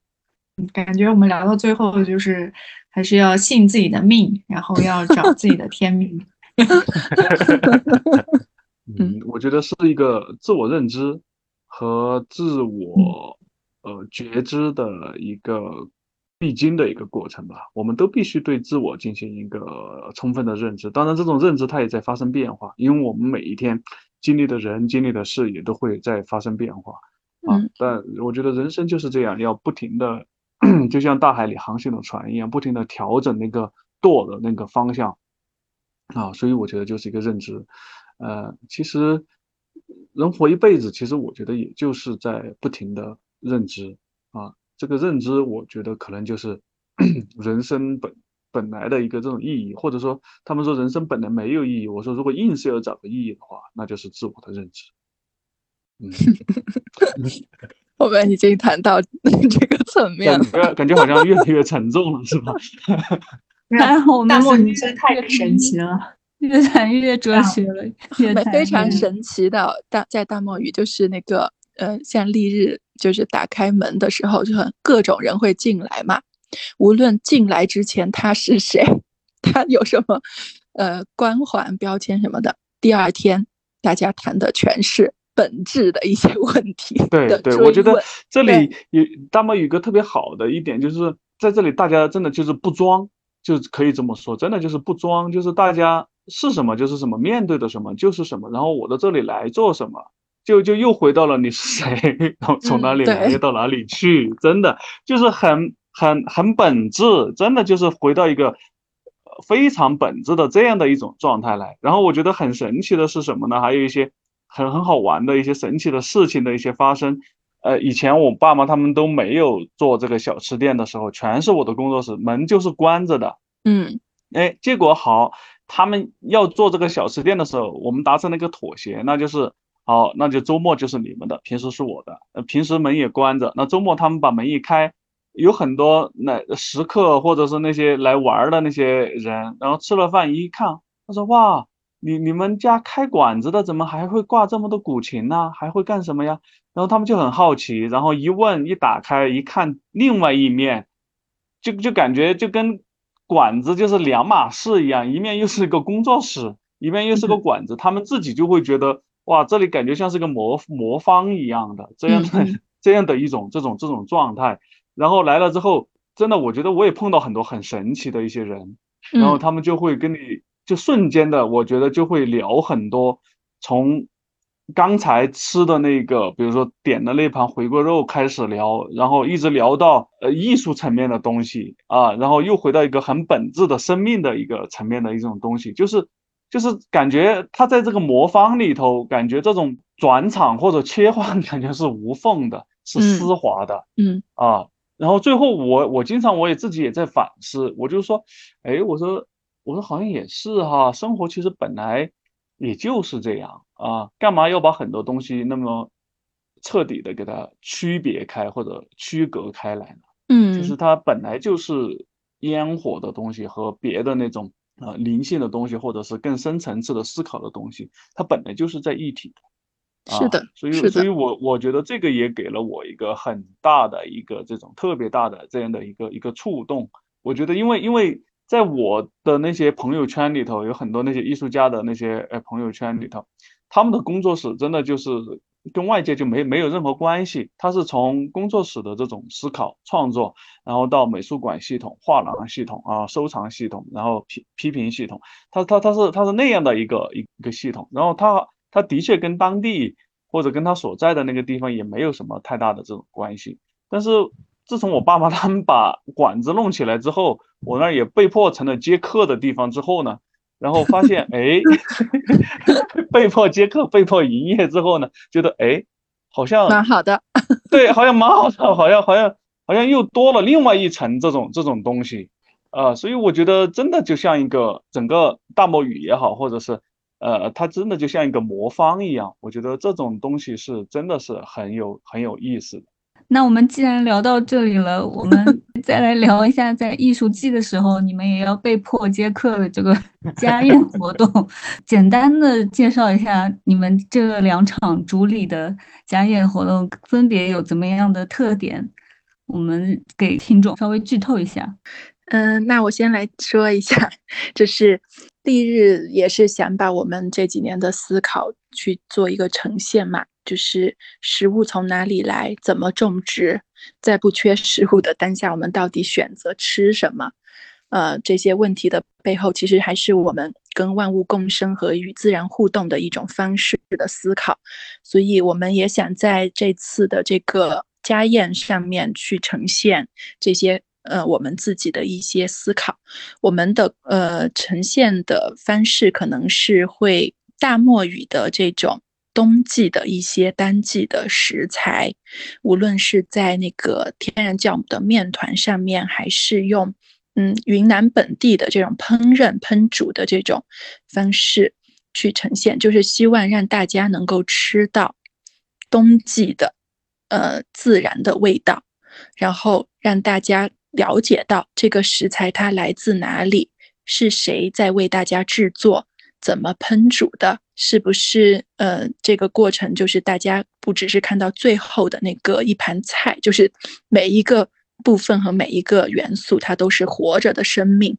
感觉我们聊到最后，就是还是要信自己的命，然后要找自己的天命。[laughs] [laughs] 嗯，我觉得是一个自我认知和自我呃觉知的一个。必经的一个过程吧，我们都必须对自我进行一个充分的认知。当然，这种认知它也在发生变化，因为我们每一天经历的人、经历的事也都会在发生变化啊。但我觉得人生就是这样，要不停的，[clears throat] 就像大海里航行的船一样，不停的调整那个舵的那个方向啊。所以我觉得就是一个认知。呃，其实人活一辈子，其实我觉得也就是在不停的认知啊。这个认知，我觉得可能就是 [clears throat] 人生本本来的一个这种意义，或者说他们说人生本来没有意义。我说如果硬是要找个意义的话，那就是自我的认知。嗯，[laughs] 我们已经谈到 [laughs] 这个层面了，感觉好像越来越沉重了，是吧？[laughs] 还好，大漠女真太神奇了，越谈越哲学了，越非常神奇的大在大漠语就是那个呃，像丽日。就是打开门的时候，就很各种人会进来嘛。无论进来之前他是谁，他有什么呃光环标签什么的，第二天大家谈的全是本质的一些问题。对对，我觉得这里有大漠有个特别好的一点，就是在这里大家真的就是不装，就可以这么说，真的就是不装，就是大家是什么就是什么，面对的什么就是什么，然后我到这里来做什么。就就又回到了你是谁，然后从哪里来又到哪里去，真的就是很很很本质，真的就是回到一个非常本质的这样的一种状态来。然后我觉得很神奇的是什么呢？还有一些很很好玩的一些神奇的事情的一些发生。呃，以前我爸妈他们都没有做这个小吃店的时候，全是我的工作室门就是关着的。嗯，哎，结果好，他们要做这个小吃店的时候，我们达成了一个妥协，那就是。好，那就周末就是你们的，平时是我的。呃，平时门也关着，那周末他们把门一开，有很多那食客或者是那些来玩的那些人，然后吃了饭一看，他说：“哇，你你们家开馆子的怎么还会挂这么多古琴呢？还会干什么呀？”然后他们就很好奇，然后一问一打开一看，另外一面，就就感觉就跟馆子就是两码事一样，一面又是一个工作室，一面又是个馆子，他们自己就会觉得。哇，这里感觉像是个魔魔方一样的这样的这样的一种这种这种状态，然后来了之后，真的我觉得我也碰到很多很神奇的一些人，然后他们就会跟你就瞬间的，我觉得就会聊很多，从刚才吃的那个，比如说点的那盘回锅肉开始聊，然后一直聊到呃艺术层面的东西啊，然后又回到一个很本质的生命的一个层面的一种东西，就是。就是感觉他在这个魔方里头，感觉这种转场或者切换 [laughs] 感觉是无缝的，是丝滑的，嗯啊，然后最后我我经常我也自己也在反思，我就说，哎，我说我说好像也是哈，生活其实本来也就是这样啊，干嘛要把很多东西那么彻底的给它区别开或者区隔开来呢？嗯，就是它本来就是烟火的东西和别的那种。啊，灵性的东西，或者是更深层次的思考的东西，它本来就是在一体的，是的，所以，所以我我觉得这个也给了我一个很大的一个这种特别大的这样的一个一个触动。我觉得，因为因为在我的那些朋友圈里头，有很多那些艺术家的那些呃朋友圈里头，他们的工作室真的就是跟外界就没没有任何关系，它是从工作室的这种思考创作，然后到美术馆系统、画廊系统啊、收藏系统，然后批批评系统，它它它是它是那样的一个一个系统，然后它它的确跟当地或者跟他所在的那个地方也没有什么太大的这种关系，但是自从我爸妈他们把馆子弄起来之后，我那儿也被迫成了接客的地方之后呢。然后发现，哎，[laughs] 被迫接客、被迫营业之后呢，觉得哎，好像蛮好的，对，好像蛮好的，好像好像好像又多了另外一层这种这种东西，啊，所以我觉得真的就像一个整个大漠语也好，或者是呃，它真的就像一个魔方一样，我觉得这种东西是真的是很有很有意思的。那我们既然聊到这里了，我们 [laughs] 再来聊一下，在艺术季的时候，你们也要被迫接客的这个 [laughs] 家宴活动。简单的介绍一下你们这两场主理的家宴活动分别有怎么样的特点，我们给听众稍微剧透一下。嗯，那我先来说一下，就是丽日也是想把我们这几年的思考去做一个呈现嘛。就是食物从哪里来，怎么种植，在不缺食物的当下，我们到底选择吃什么？呃，这些问题的背后，其实还是我们跟万物共生和与自然互动的一种方式的思考。所以，我们也想在这次的这个家宴上面去呈现这些呃我们自己的一些思考。我们的呃呈现的方式可能是会大漠语的这种。冬季的一些当季的食材，无论是在那个天然酵母的面团上面，还是用嗯云南本地的这种烹饪烹煮的这种方式去呈现，就是希望让大家能够吃到冬季的呃自然的味道，然后让大家了解到这个食材它来自哪里，是谁在为大家制作。怎么烹煮的？是不是呃，这个过程就是大家不只是看到最后的那个一盘菜，就是每一个部分和每一个元素，它都是活着的生命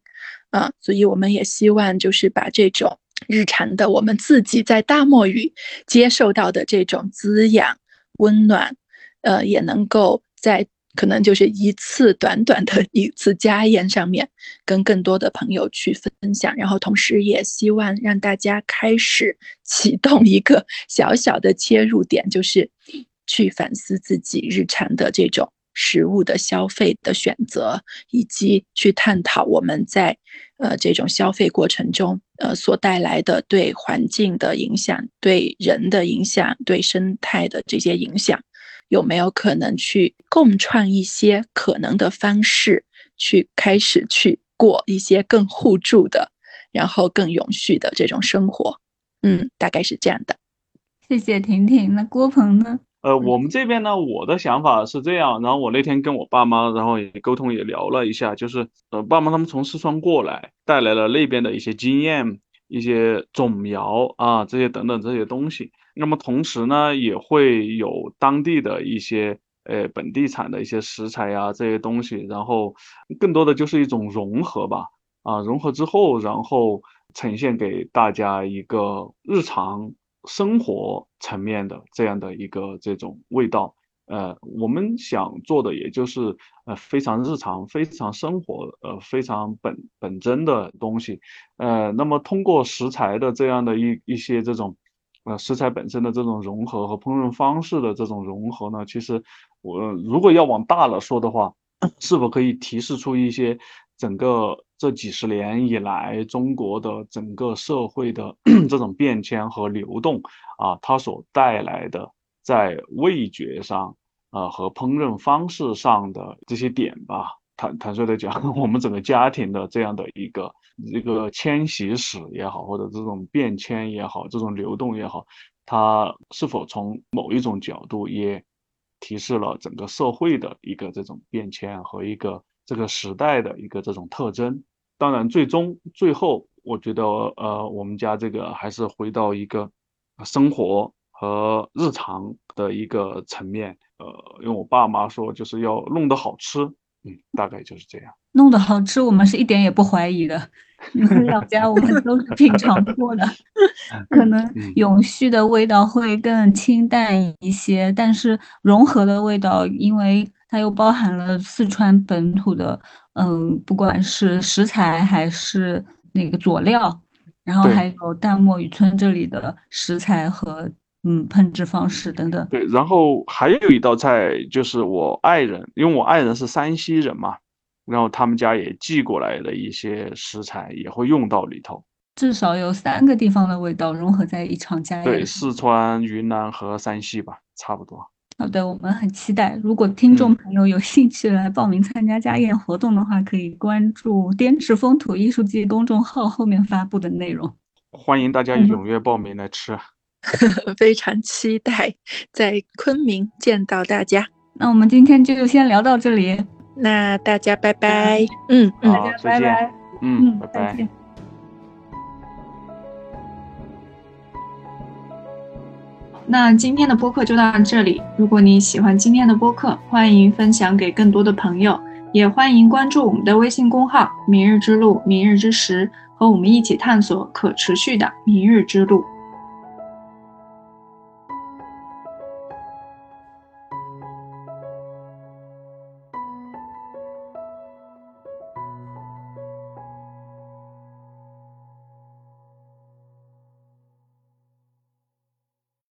啊。所以我们也希望就是把这种日常的我们自己在大漠雨接受到的这种滋养、温暖，呃，也能够在。可能就是一次短短的一次家宴上面，跟更多的朋友去分享，然后同时也希望让大家开始启动一个小小的切入点，就是去反思自己日常的这种食物的消费的选择，以及去探讨我们在呃这种消费过程中呃所带来的对环境的影响、对人的影响、对生态的这些影响。有没有可能去共创一些可能的方式，去开始去过一些更互助的，然后更永续的这种生活？嗯，大概是这样的。谢谢婷婷。那郭鹏呢？呃，我们这边呢，我的想法是这样。然后我那天跟我爸妈，然后也沟通也聊了一下，就是呃，爸妈他们从四川过来，带来了那边的一些经验、一些种苗啊，这些等等这些东西。那么同时呢，也会有当地的一些呃本地产的一些食材呀这些东西，然后更多的就是一种融合吧，啊融合之后，然后呈现给大家一个日常生活层面的这样的一个这种味道。呃，我们想做的也就是呃非常日常、非常生活、呃非常本本真的东西。呃，那么通过食材的这样的一一些这种。呃，食材本身的这种融合和烹饪方式的这种融合呢，其实我如果要往大了说的话，[coughs] 是否可以提示出一些整个这几十年以来中国的整个社会的 [coughs] 这种变迁和流动啊，它所带来的在味觉上啊和烹饪方式上的这些点吧？坦坦率的讲，[laughs] 我们整个家庭的这样的一个。这个迁徙史也好，或者这种变迁也好，这种流动也好，它是否从某一种角度也提示了整个社会的一个这种变迁和一个这个时代的一个这种特征？当然，最终最后，我觉得呃，我们家这个还是回到一个生活和日常的一个层面。呃，因为我爸妈说就是要弄得好吃嗯，大概就是这样。弄得好吃，我们是一点也不怀疑的。你们两家我们都是品尝过的，[laughs] 可能永续的味道会更清淡一些，但是融合的味道，因为它又包含了四川本土的，嗯，不管是食材还是那个佐料，然后还有淡墨渔村这里的食材和嗯烹制方式等等。对，然后还有一道菜就是我爱人，因为我爱人是山西人嘛。然后他们家也寄过来的一些食材也会用到里头，至少有三个地方的味道融合在一场家宴。对，四川、云南和山西吧，差不多。好的，我们很期待。如果听众朋友有兴趣来报名参加家宴活动的话，可以关注“滇池风土艺术季”公众号后面发布的内容。欢迎大家踊跃报名来吃，[laughs] 非常期待在昆明见到大家。那我们今天就先聊到这里。那大家拜拜，嗯，大家拜拜，嗯，拜拜。那今天的播客就到这里。如果你喜欢今天的播客，欢迎分享给更多的朋友，也欢迎关注我们的微信公号“明日之路”“明日之时”，和我们一起探索可持续的明日之路。